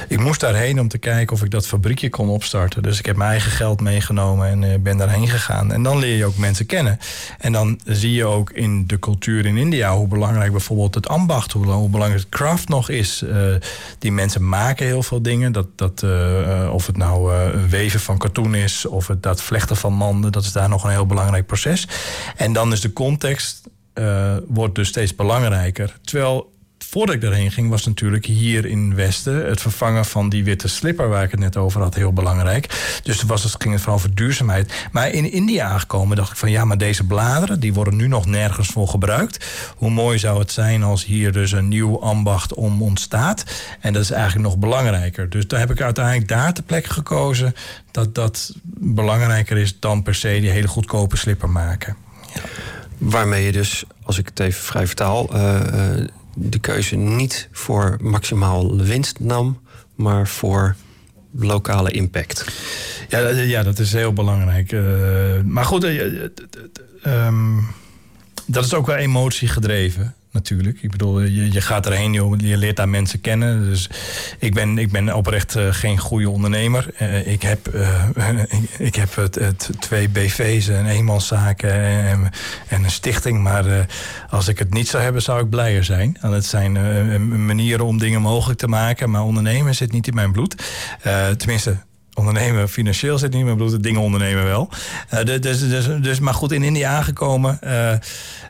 ik moest daarheen om te kijken of ik dat fabriekje kon opstarten. Dus ik heb mijn eigen geld meegenomen en eh, ben daarheen gegaan. En dan leer je ook mensen kennen. En dan zie je ook in de cultuur in India hoe belangrijk bijvoorbeeld het ambacht, hoe, hoe belangrijk het craft nog is. Eh, die mensen maken heel veel dingen. Dat, dat, eh, of het nou een weven van katoen is, of het dat vlechten van manden, dat is daar nog een heel belangrijk proces. En dan is de context eh, wordt dus steeds belangrijker. Terwijl voordat ik daarheen ging, was natuurlijk hier in Westen het vervangen van die witte slipper waar ik het net over had heel belangrijk. Dus was het, ging het vooral over duurzaamheid. Maar in India aangekomen dacht ik van ja, maar deze bladeren die worden nu nog nergens voor gebruikt. Hoe mooi zou het zijn als hier dus een nieuw ambacht om ontstaat. En dat is eigenlijk nog belangrijker. Dus daar heb ik uiteindelijk daar te plek gekozen dat dat belangrijker is dan per se die hele goedkope slipper maken. Waarmee je dus, als ik het even vrij vertaal, uh, de keuze niet voor maximaal winst nam, maar voor lokale impact. Ja, ja dat is heel belangrijk. Uh, maar goed, um, dat is ook wel emotie gedreven natuurlijk. Ik bedoel, je, je gaat erheen, je, leert daar mensen kennen. Dus ik ben, ik ben oprecht uh, geen goede ondernemer. Uh, ik heb, (laughs) uh, ik heb het, het, twee BV's, een eenmanszaken en, en een stichting. Maar als ik het niet zou hebben, zou ik blijer zijn. En het zijn manieren om dingen mogelijk te maken. Maar ondernemen zit niet in mijn bloed. tenminste, ondernemen financieel zit niet meer, bedoel, dingen ondernemen wel. Uh, dus, dus, dus, maar goed, in India aangekomen uh, uh,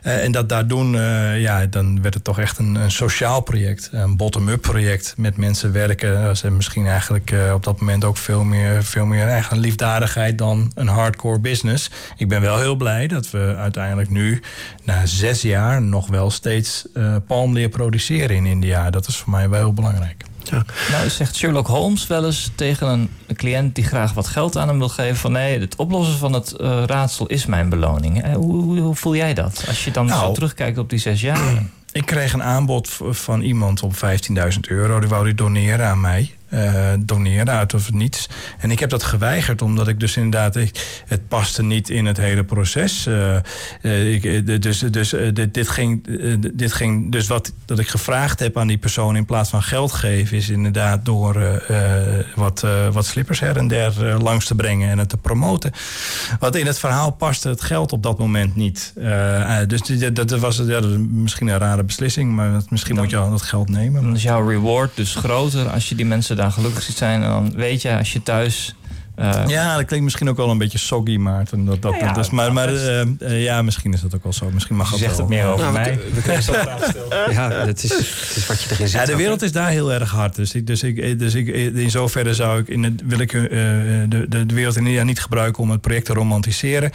en dat daar doen, ja, dan werd het toch echt een, een sociaal project, een bottom-up project met mensen werken. Ze misschien eigenlijk op dat moment ook veel meer, veel meer eigen liefdadigheid dan een hardcore business. Ik ben wel heel blij dat we uiteindelijk nu, na zes jaar, nog wel steeds palmleer produceren in India. Dat is voor mij wel heel belangrijk. Ja. Nou, zegt Sherlock Holmes wel eens tegen een cliënt die graag wat geld aan hem wil geven: van nee, het oplossen van het uh, raadsel is mijn beloning. Eh, hoe, hoe, hoe, voel jij dat als je dan nou, zo terugkijkt op die zes jaar? (clears throat) Ik kreeg een aanbod van iemand op 15.000 euro. Die wou die doneren aan mij uh, doneren uit of niets. En ik heb dat geweigerd, omdat ik dus inderdaad... Ik, het paste niet in het hele proces. Uh, uh, ik, dus dus dit, dit, ging, dit ging... Dus wat dat ik gevraagd heb aan die persoon... in plaats van geld geven... is inderdaad door wat, wat slippers her en der langs te brengen... en het te promoten. Want in het verhaal paste het geld op dat moment niet. dus dat, dat was ja, misschien een rare beslissing... maar misschien moet je al dat geld nemen. Dan is jouw reward dus groter als je die mensen daar gelukkig ziet zijn. En dan weet je, als je thuis uh, ja, dat klinkt misschien ook wel een beetje soggy, Maarten. Dat, dat, ja, dat is, maar maar uh, uh, ja, misschien is dat ook wel zo. Misschien mag je zegt het meer over nou, mij. We, we kunnen zo (laughs) Ja, het is, wat je erin zit. Ja, de wereld is daar heel erg hard. Dus, ik, dus, ik, dus ik, in zoverre zou ik in het, wil ik de, de, de wereld in India niet gebruiken om het project te romantiseren.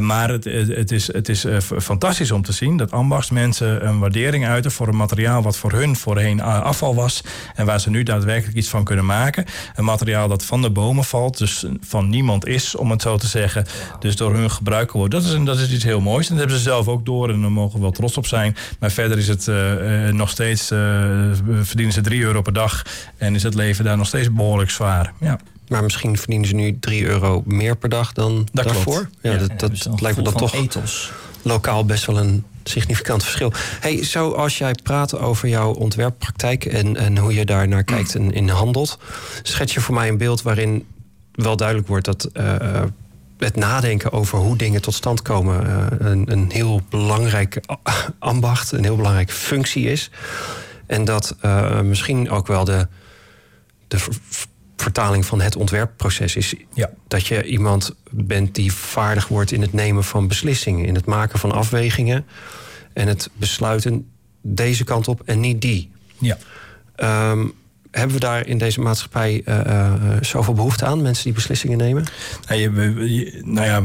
maar het, het is, het is fantastisch om te zien dat ambachtsmensen een waardering uiten voor een materiaal wat voor hun voorheen afval was. En waar ze nu daadwerkelijk iets van kunnen maken. Een materiaal dat van de bomen valt. Dus van niemand is, om het zo te zeggen. Dus door hun gebruiken wordt. Dat is, dat is iets heel moois. En dat hebben ze zelf ook door en daar mogen we wel trots op zijn. Maar verder is het uh, nog steeds, uh, verdienen ze 3 euro per dag. En is het leven daar nog steeds behoorlijk zwaar. Ja. Maar misschien verdienen ze nu 3 euro meer per dag dan dat daarvoor. Klopt. Ja, dat, dat lijkt me dan toch ethos. lokaal best wel een significant verschil. Hey, zo als jij praat over jouw ontwerppraktijk en, en hoe je daar naar kijkt en in handelt, schets je voor mij een beeld waarin wel duidelijk wordt dat uh, het nadenken over hoe dingen tot stand komen uh, een, een, heel belangrijke ambacht, een heel belangrijke functie is. En dat uh, misschien ook wel de, de vertaling van het ontwerpproces is. Ja. Dat je iemand bent die vaardig wordt in het nemen van beslissingen, in het maken van afwegingen en het besluiten deze kant op en niet die. Ja. Um, hebben we daar in deze maatschappij uh, zoveel behoefte aan, mensen die beslissingen nemen? Nou, we, nou ja,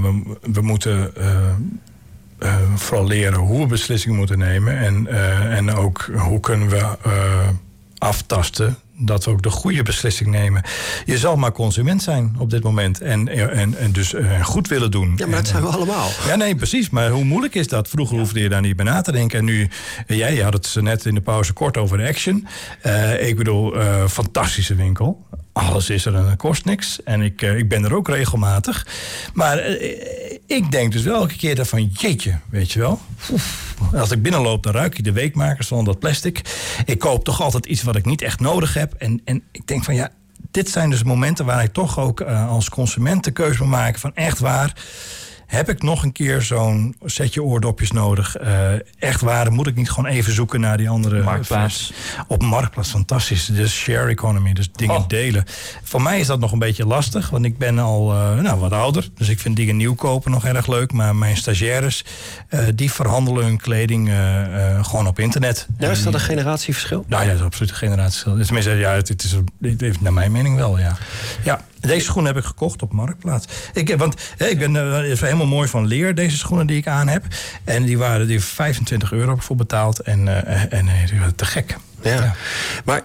we, moeten uh, vooral leren hoe we beslissingen moeten nemen. En, en ook hoe kunnen we aftasten dat we ook de goede beslissing nemen. Je zal maar consument zijn op dit moment. En, en, en dus uh, goed willen doen. Ja, maar dat zijn we allemaal. Ja, nee, precies. Maar hoe moeilijk is dat? Vroeger ja. hoefde je daar niet bij na te denken. En nu, uh, jij had het net in de pauze kort over de Action. Uh, ik bedoel, fantastische winkel. Alles is er en kost niks. En ik, ik ben er ook regelmatig. Maar ik denk dus wel elke keer daarvan, jeetje, weet je wel. Als ik binnenloop, dan ruik je de weekmakers van dat plastic. Ik koop toch altijd iets wat ik niet echt nodig heb. En, en ik denk van ja, dit zijn dus momenten waar ik toch ook uh, als consument de keuze moet maken van echt waar heb ik nog een keer zo'n setje oordopjes nodig? Eh, echt waar, moet ik niet gewoon even zoeken naar die andere... Marktplaats. Op Marktplaats, fantastisch. Dus share economy, dus dingen Oh. delen. Voor mij is dat nog een beetje lastig, want ik ben al eh, nou, wat ouder. Dus ik vind dingen nieuw kopen nog erg leuk. Maar mijn stagiaires, eh, die verhandelen hun kleding eh, eh, gewoon op internet. Ja, is dat een generatieverschil? nou ja, dat is absoluut een generatieverschil. Tenminste, ja, het, het is, het heeft naar mijn mening wel, ja. Ja, deze schoenen heb ik gekocht op Marktplaats. Ik, heb- want hè, ik ben eh, helemaal mooi van leer, deze schoenen die ik aan heb. En die waren die 25 euro voor betaald. En, eh, en eh, die waren te gek. Ja. Ja. Maar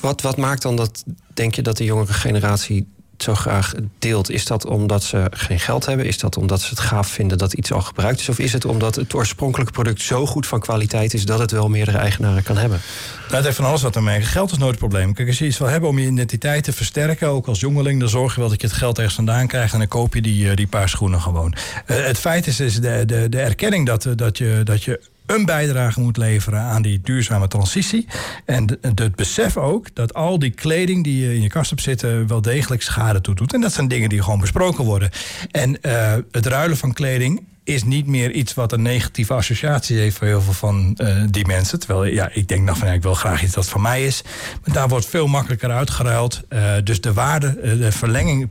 wat, wat maakt dan dat, denk je, dat de jongere generatie zo graag deelt? Is dat omdat ze geen geld hebben? Is dat omdat ze het gaaf vinden dat iets al gebruikt is? Of is het omdat het oorspronkelijke product zo goed van kwaliteit is dat het wel meerdere eigenaren kan hebben? Nou, het heeft van alles wat ermee. Geld is nooit het probleem. Kijk, als je iets wil hebben om je identiteit te versterken, ook als jongeling, dan zorg je wel dat je het geld ergens vandaan krijgt en dan koop je die, eh, die paar schoenen gewoon. Eh, het feit is, is de, de, de erkenning dat, eh, dat, je, dat je een bijdrage moet leveren aan die duurzame transitie. En het besef ook dat al die kleding die je in je kast hebt zitten wel degelijk schade toedoet. En dat zijn dingen die gewoon besproken worden. En eh, het ruilen van kleding is niet meer iets wat een negatieve associatie heeft voor heel veel van eh, die mensen. Terwijl ja, ik denk nog van ja, ik wil graag iets dat van mij is. Maar daar wordt veel makkelijker uitgeruild. Eh, dus de waarde, eh, de verlenging,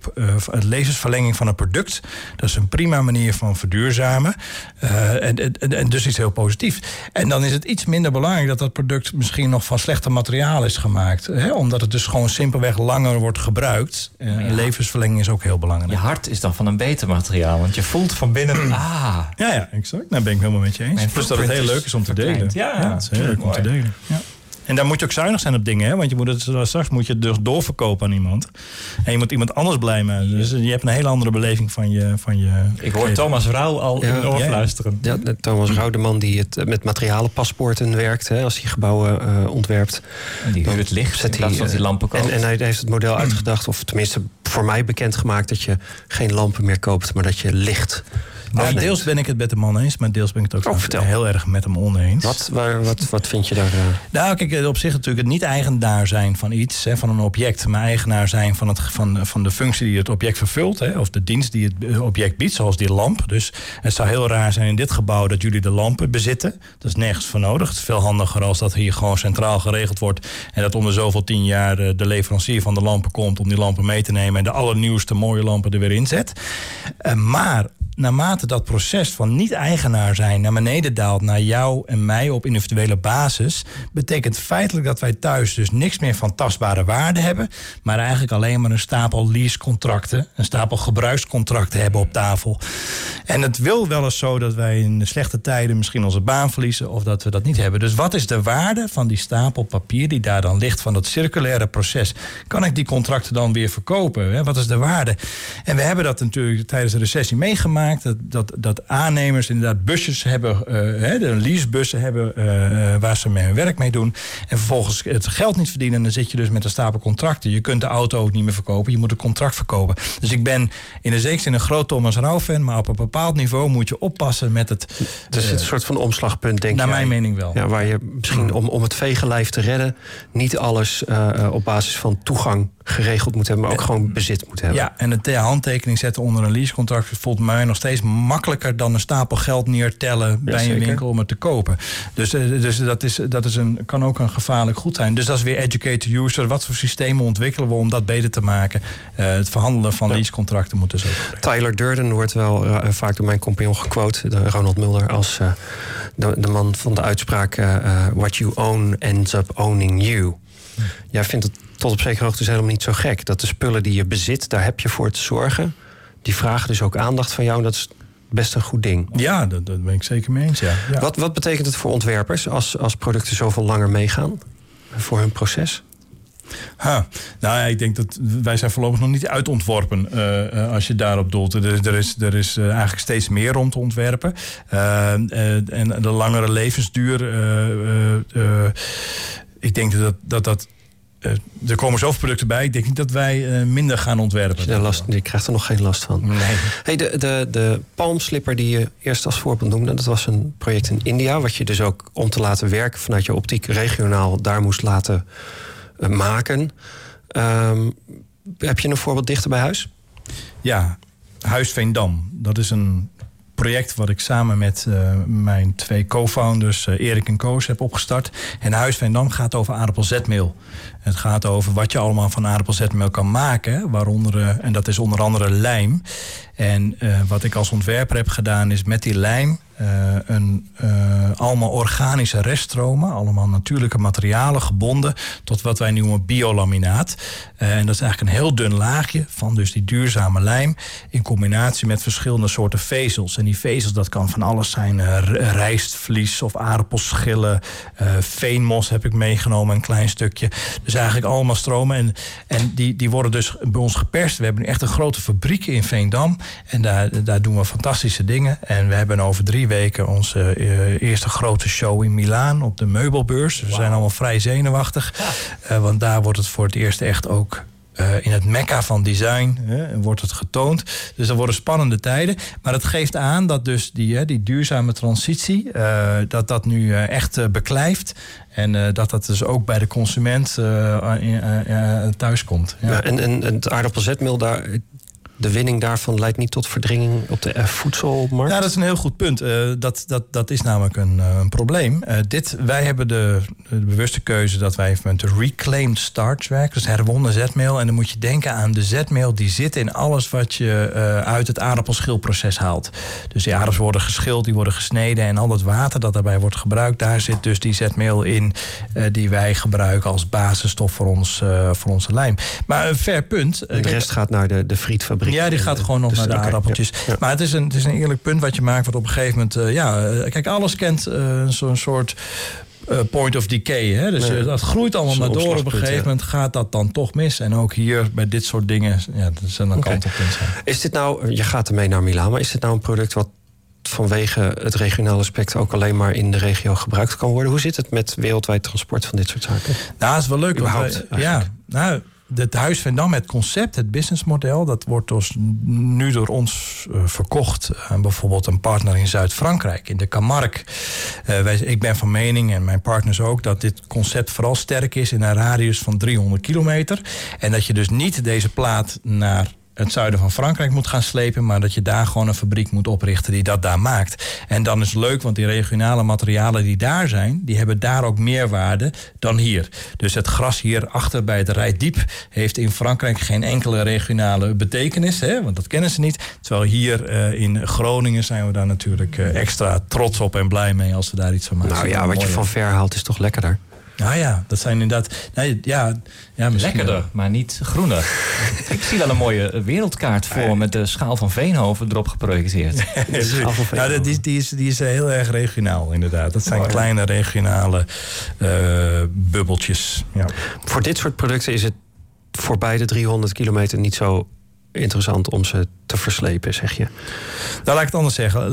het levensverlenging van een product, dat is een prima manier van verduurzamen. En, en, en dus iets heel positiefs. En dan is het iets minder belangrijk dat dat product misschien nog van slechte materiaal is gemaakt. Hè? Omdat het dus gewoon simpelweg langer wordt gebruikt. Ja. Levensverlenging is ook heel belangrijk. Je hart is dan van een beter materiaal. Want je voelt van binnen... (clears throat) Ah, Ja, ja, exact. Daar ben ik helemaal met je eens. Plus dat het heel leuk is om te delen. Ja, het is heel leuk om te delen. Ja. En daar moet je ook zuinig zijn op dingen, hè? want je moet het, straks moet je het dus doorverkopen aan iemand. En je moet iemand anders blij maken. Dus je hebt een hele andere beleving van je. Van je ik hoor Thomas Rauw al in Ja. oor Ja. fluisteren. Ja, de- Thomas Rauw, de man die het eh, met materialenpaspoorten werkt, hè, als hij gebouwen eh, ontwerpt. En die Dan huurt licht zet in plaats van hij, die lampen En, koopt. en hij heeft het model uitgedacht, of tenminste voor mij bekendgemaakt, dat je geen lampen meer koopt, maar dat je licht. Nou, deels ben ik het met de man eens, maar deels ben ik het ook Oh, heel erg met hem oneens. Wat, waar, wat, wat vind je daar? eh, Nou, kijk, eh, op zich natuurlijk het niet eigenaar zijn van iets, hè, van een object, maar eigenaar zijn van, het, van, van de functie die het object vervult, hè, of de dienst die het eh, object biedt, zoals die lamp. Dus het zou heel raar zijn in dit gebouw dat jullie de lampen bezitten. Dat is nergens voor nodig. Het is veel handiger als dat hier gewoon centraal geregeld wordt en dat om de zoveel tien jaar eh, de leverancier van de lampen komt om die lampen mee te nemen en de allernieuwste mooie lampen er weer in zet. Maar naarmate dat proces van niet-eigenaar zijn naar beneden daalt naar jou en mij op individuele basis, betekent feitelijk dat wij thuis dus niks meer van tastbare waarde hebben, maar eigenlijk alleen maar een stapel leasecontracten, een stapel gebruikscontracten hebben op tafel. En het wil wel eens zo dat wij in de slechte tijden misschien onze baan verliezen of dat we dat niet hebben. Dus wat is de waarde van die stapel papier die daar dan ligt van dat circulaire proces? Kan ik die contracten dan weer verkopen? Wat is de waarde? En we hebben dat natuurlijk tijdens de recessie meegemaakt. Dat, dat, dat aannemers inderdaad busjes hebben, eh, hè, de leasebussen hebben eh, eh, waar ze mee hun werk mee doen. En vervolgens het geld niet verdienen. En dan zit je dus met een stapel contracten. Je kunt de auto ook niet meer verkopen. Je moet een contract verkopen. Dus ik ben in de zekere zin een groot Thomas Rauw fan. Maar op een bepaald niveau moet je oppassen met het. Er zit een soort van omslagpunt, denk naar jij. mijn mening wel. Ja, waar je misschien om, om het vege lijf te redden... niet alles op basis van toegang geregeld moet hebben... maar ook gewoon bezit moet hebben. Ja, en het de handtekening zetten onder een leasecontract voelt mij nog steeds makkelijker dan een stapel geld neertellen bij een zeker. winkel om het te kopen. Dus, eh, dus dat, is, dat is een, kan ook een gevaarlijk goed zijn. Dus dat is weer educate user. Wat voor systemen ontwikkelen we om dat beter te maken? Eh, het verhandelen van leasecontracten moet dus ook. Tyler Durden wordt wel eh, vaak door mijn compagnon gequote, de Ronald Mulder, als de, de man van de uitspraak: What you own ends up owning you. Jij vindt het tot op zekere hoogte dus helemaal niet zo gek. Dat de spullen die je bezit, daar heb je voor te zorgen. Die vragen dus ook aandacht van jou. Dat is best een goed ding. Ja, dat, dat ben ik zeker mee eens. Ja. Ja. Wat, wat betekent het voor ontwerpers als, als producten zoveel langer meegaan voor hun proces? Ha. Nou ja, ik denk dat wij zijn voorlopig nog niet uitontworpen eh, als je daarop doelt. Er, er is, er is eh, eigenlijk steeds meer om te ontwerpen. En de langere levensduur. ik denk dat dat. dat er komen zoveel producten bij. Ik denk niet dat wij eh, minder gaan ontwerpen. Je, last, je krijgt er nog geen last van. Nee. Hey, de, de, de palmslipper die je eerst als voorbeeld noemde, dat was een project in India, wat je dus ook om te laten werken vanuit je optiek regionaal daar moest laten eh, maken. Ehm, heb je een voorbeeld dichter bij huis? Ja. Huis Veendam. Dat is een project wat ik samen met uh, mijn twee co-founders, uh, Erik en Koos, heb opgestart. En Huis Veendam gaat over aardappelzetmeel. Het gaat over wat je allemaal van aardappelzetmeel kan maken. Waaronder, uh, en dat is onder andere lijm. En wat ik als ontwerper heb gedaan is met die lijm uh, een, allemaal organische reststromen, allemaal natuurlijke materialen gebonden tot wat wij noemen biolaminaat. En dat is eigenlijk een heel dun laagje van dus die duurzame lijm in combinatie met verschillende soorten vezels. En die vezels, dat kan van alles zijn: rijstvlies of aardappelschillen, veenmos heb ik meegenomen, een klein stukje. Dus eigenlijk allemaal stromen. En, en die, die worden dus bij ons geperst. We hebben nu echt een grote fabriek in Veendam. En daar, daar doen we fantastische dingen. En we hebben over drie weken onze uh, eerste grote show in Milaan op de meubelbeurs. We zijn allemaal vrij zenuwachtig. Uh, want daar wordt het voor het eerst echt ook uh, in het mekka van design hè, wordt het getoond. Dus dat worden spannende tijden. Maar het geeft aan dat dus die, hè, die duurzame transitie... Uh, dat dat nu uh, echt beklijft. En dat dat dus ook bij de consument thuis komt. Ja. ja en, en het aardappelzetmeel, daar, de winning daarvan leidt niet tot verdringing op de voedselmarkt? Ja, dat is een heel goed punt. Uh, dat, dat, dat is namelijk een, uh, een probleem. Uh, dit, wij hebben de, de, bewuste keuze dat wij met de reclaimed starch werken. Dus herwonnen zetmeel. En dan moet je denken aan de zetmeel die zit in alles wat je uit het aardappelschilproces haalt. Dus die aardappels worden geschild, die worden gesneden. En al het water dat daarbij wordt gebruikt, daar zit dus die zetmeel in. die wij gebruiken als basisstof voor, ons, voor onze lijm. Maar een ver punt. de rest gaat naar de, de frietfabriek. Ja, die gaat gewoon nog dus, naar de okay, aardappeltjes. Ja, ja. Maar het is, een, het is een eerlijk punt wat je maakt. Wat op een gegeven moment... Uh, ja, uh, kijk, alles kent uh, zo'n soort... point of decay. Hè? Dus nee, dat groeit allemaal maar door. Op een gegeven moment gaat dat dan toch mis. En ook hier bij dit soort dingen, ja, dat is een okay. zijn. Is dit nou, je gaat ermee naar Milaan, maar is dit nou een product wat vanwege het regionale aspect ook alleen maar in de regio gebruikt kan worden? Hoe zit het met wereldwijd transport van dit soort zaken? Nou, dat is wel leuk. Wij, ja, nou, het Huis van Dam, het concept, het businessmodel, dat wordt dus nu door ons uh, verkocht aan bijvoorbeeld een partner in Zuid-Frankrijk, in de Camargue. Uh, wij, ik ben van mening, en mijn partners ook, dat dit concept vooral sterk is in een radius van 300 kilometer. En dat je dus niet deze plaat naar het zuiden van Frankrijk moet gaan slepen, maar dat je daar gewoon een fabriek moet oprichten die dat daar maakt. En dan is het leuk, want die regionale materialen die daar zijn, die hebben daar ook meer waarde dan hier. Dus het gras hier achter bij het Rijdiep heeft in Frankrijk geen enkele regionale betekenis, hè, want dat kennen ze niet. Terwijl hier uh, in Groningen zijn we daar natuurlijk uh, extra trots op en blij mee als we daar iets van maken. Nou ja, wat je van ver haalt is toch lekkerder? Nou ja, dat zijn inderdaad. Nee, ja, ja, Lekkerder, wel. maar niet groener. (laughs) ik zie wel een mooie wereldkaart voor met de schaal van Veenhoven erop geprojecteerd. (laughs) ja, die, die, is, die is heel erg regionaal, inderdaad. Dat zijn oh, ja. kleine regionale uh, bubbeltjes. Ja. Voor dit soort producten is het voor beide 300 kilometer niet zo interessant om ze te verslepen, zeg je? Nou, laat ik het anders zeggen.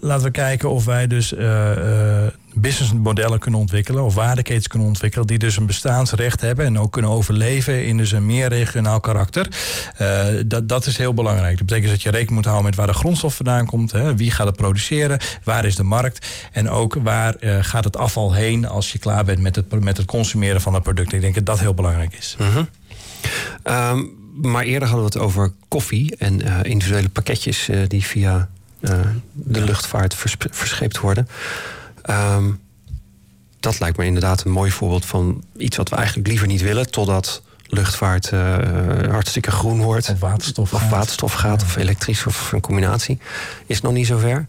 Laten we kijken of wij dus uh, uh, businessmodellen kunnen ontwikkelen... of waardeketens kunnen ontwikkelen... die dus een bestaansrecht hebben en ook kunnen overleven... in dus een meer regionaal karakter. Uh, dat, dat is heel belangrijk. Dat betekent dat je rekening moet houden met waar de grondstof vandaan komt... Hè, wie gaat het produceren, waar is de markt... en ook waar gaat het afval heen als je klaar bent met het, met het consumeren van het product. Ik denk dat dat heel belangrijk is. -hmm. um, maar eerder hadden we het over koffie en uh, individuele pakketjes die via de luchtvaart vers verscheept worden. Um, dat lijkt me inderdaad een mooi voorbeeld van iets wat we eigenlijk liever niet willen, totdat luchtvaart hartstikke groen wordt. Of waterstof of gaat. waterstof gaat, ja. of elektrisch of een combinatie. Is nog niet zover.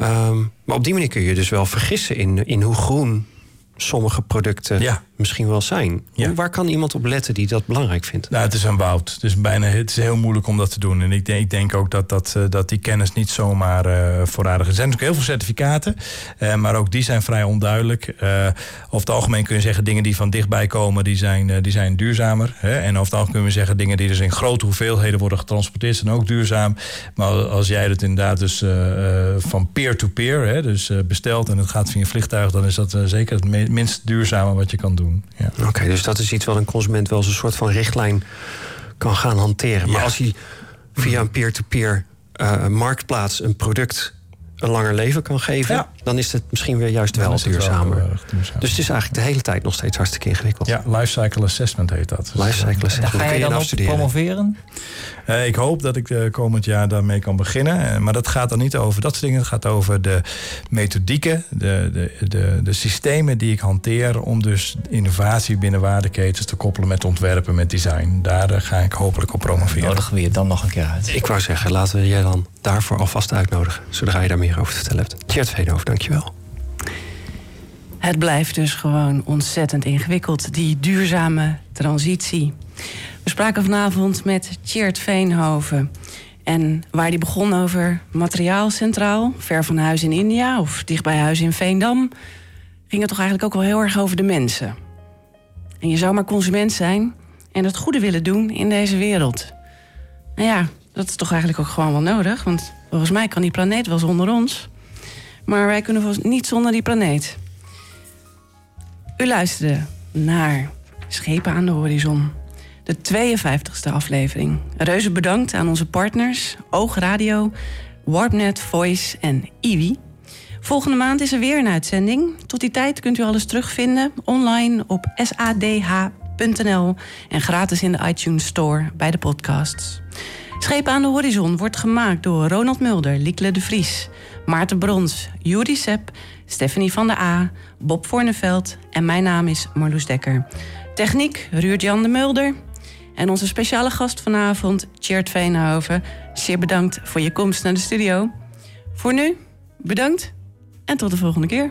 Um, maar op die manier kun je dus wel vergissen in, in hoe groen sommige producten ja. Misschien wel zijn. Ja. Waar kan iemand op letten die dat belangrijk vindt? Nou, het is een woud. Het is, bijna, het is heel moeilijk om dat te doen. En ik denk, ik denk ook dat, dat, dat die kennis niet zomaar uh, voorradig is. Er zijn natuurlijk heel veel certificaten, uh, maar ook die zijn vrij onduidelijk. Uh, over het algemeen kun je zeggen, dingen die van dichtbij komen, die zijn, die zijn duurzamer. Hè? En over het algemeen kunnen we zeggen, dingen die dus in grote hoeveelheden worden getransporteerd, zijn ook duurzaam. Maar als jij het inderdaad dus van peer-to-peer, -peer, dus bestelt en het gaat via een vliegtuig, dan is dat zeker het minst duurzame wat je kan doen. Ja. Oké, okay, dus dat is iets wat een consument wel eens een soort van richtlijn kan gaan hanteren. Maar ja. als hij via een peer-to-peer -peer, uh, marktplaats een product een langer leven kan geven, ja. Dan is het misschien weer juist wel duurzamer. Dus het is eigenlijk de hele tijd nog steeds hartstikke ingewikkeld. Ja, lifecycle assessment heet dat. Dus, Lifecycle eh, assessment. Daar ga je je dan nou op studeren? promoveren? Eh, ik hoop dat ik eh, komend jaar daarmee kan beginnen. Maar dat gaat dan niet over dat soort dingen. Het gaat over de methodieken, de, de, de, de systemen die ik hanteer... om dus innovatie binnen waardeketens te koppelen met ontwerpen, met design. Daar ga ik hopelijk op promoveren. Nodigen we je dan nog een keer uit. Ik wou zeggen, laten we jij dan daarvoor alvast uitnodigen. Zodra je daar meer over te vertellen hebt. Tjert Veenhoven, dankjewel. Het blijft dus gewoon ontzettend ingewikkeld, die duurzame transitie. We spraken vanavond met Tjeerd Veenhoven. En waar die begon over materiaalcentraal, ver van huis in India of dicht bij huis in Veendam, ging het toch eigenlijk ook wel heel erg over de mensen. En je zou maar consument zijn en het goede willen doen in deze wereld. Nou ja, dat is toch eigenlijk ook gewoon wel nodig, want volgens mij kan die planeet wel zonder ons. Maar wij kunnen volgens niet zonder die planeet. U luisterde naar Schepen aan de Horizon. De 52e aflevering. Reuze bedankt aan onze partners Oog Radio, Warpnet Voice en Iwi. Volgende maand is er weer een uitzending. Tot die tijd kunt u alles terugvinden online op sadh.nl en gratis in de iTunes Store bij de podcasts. Schepen aan de Horizon wordt gemaakt door Ronald Mulder, Liekle de Vries, Maarten Brons, Juri Sepp, Stephanie van der A, Bob Voorneveld en mijn naam is Marloes Dekker. Techniek Ruurt-Jan de Mulder. En onze speciale gast vanavond, Tjeerd Veenhoven. Zeer bedankt voor je komst naar de studio. Voor nu, bedankt en tot de volgende keer.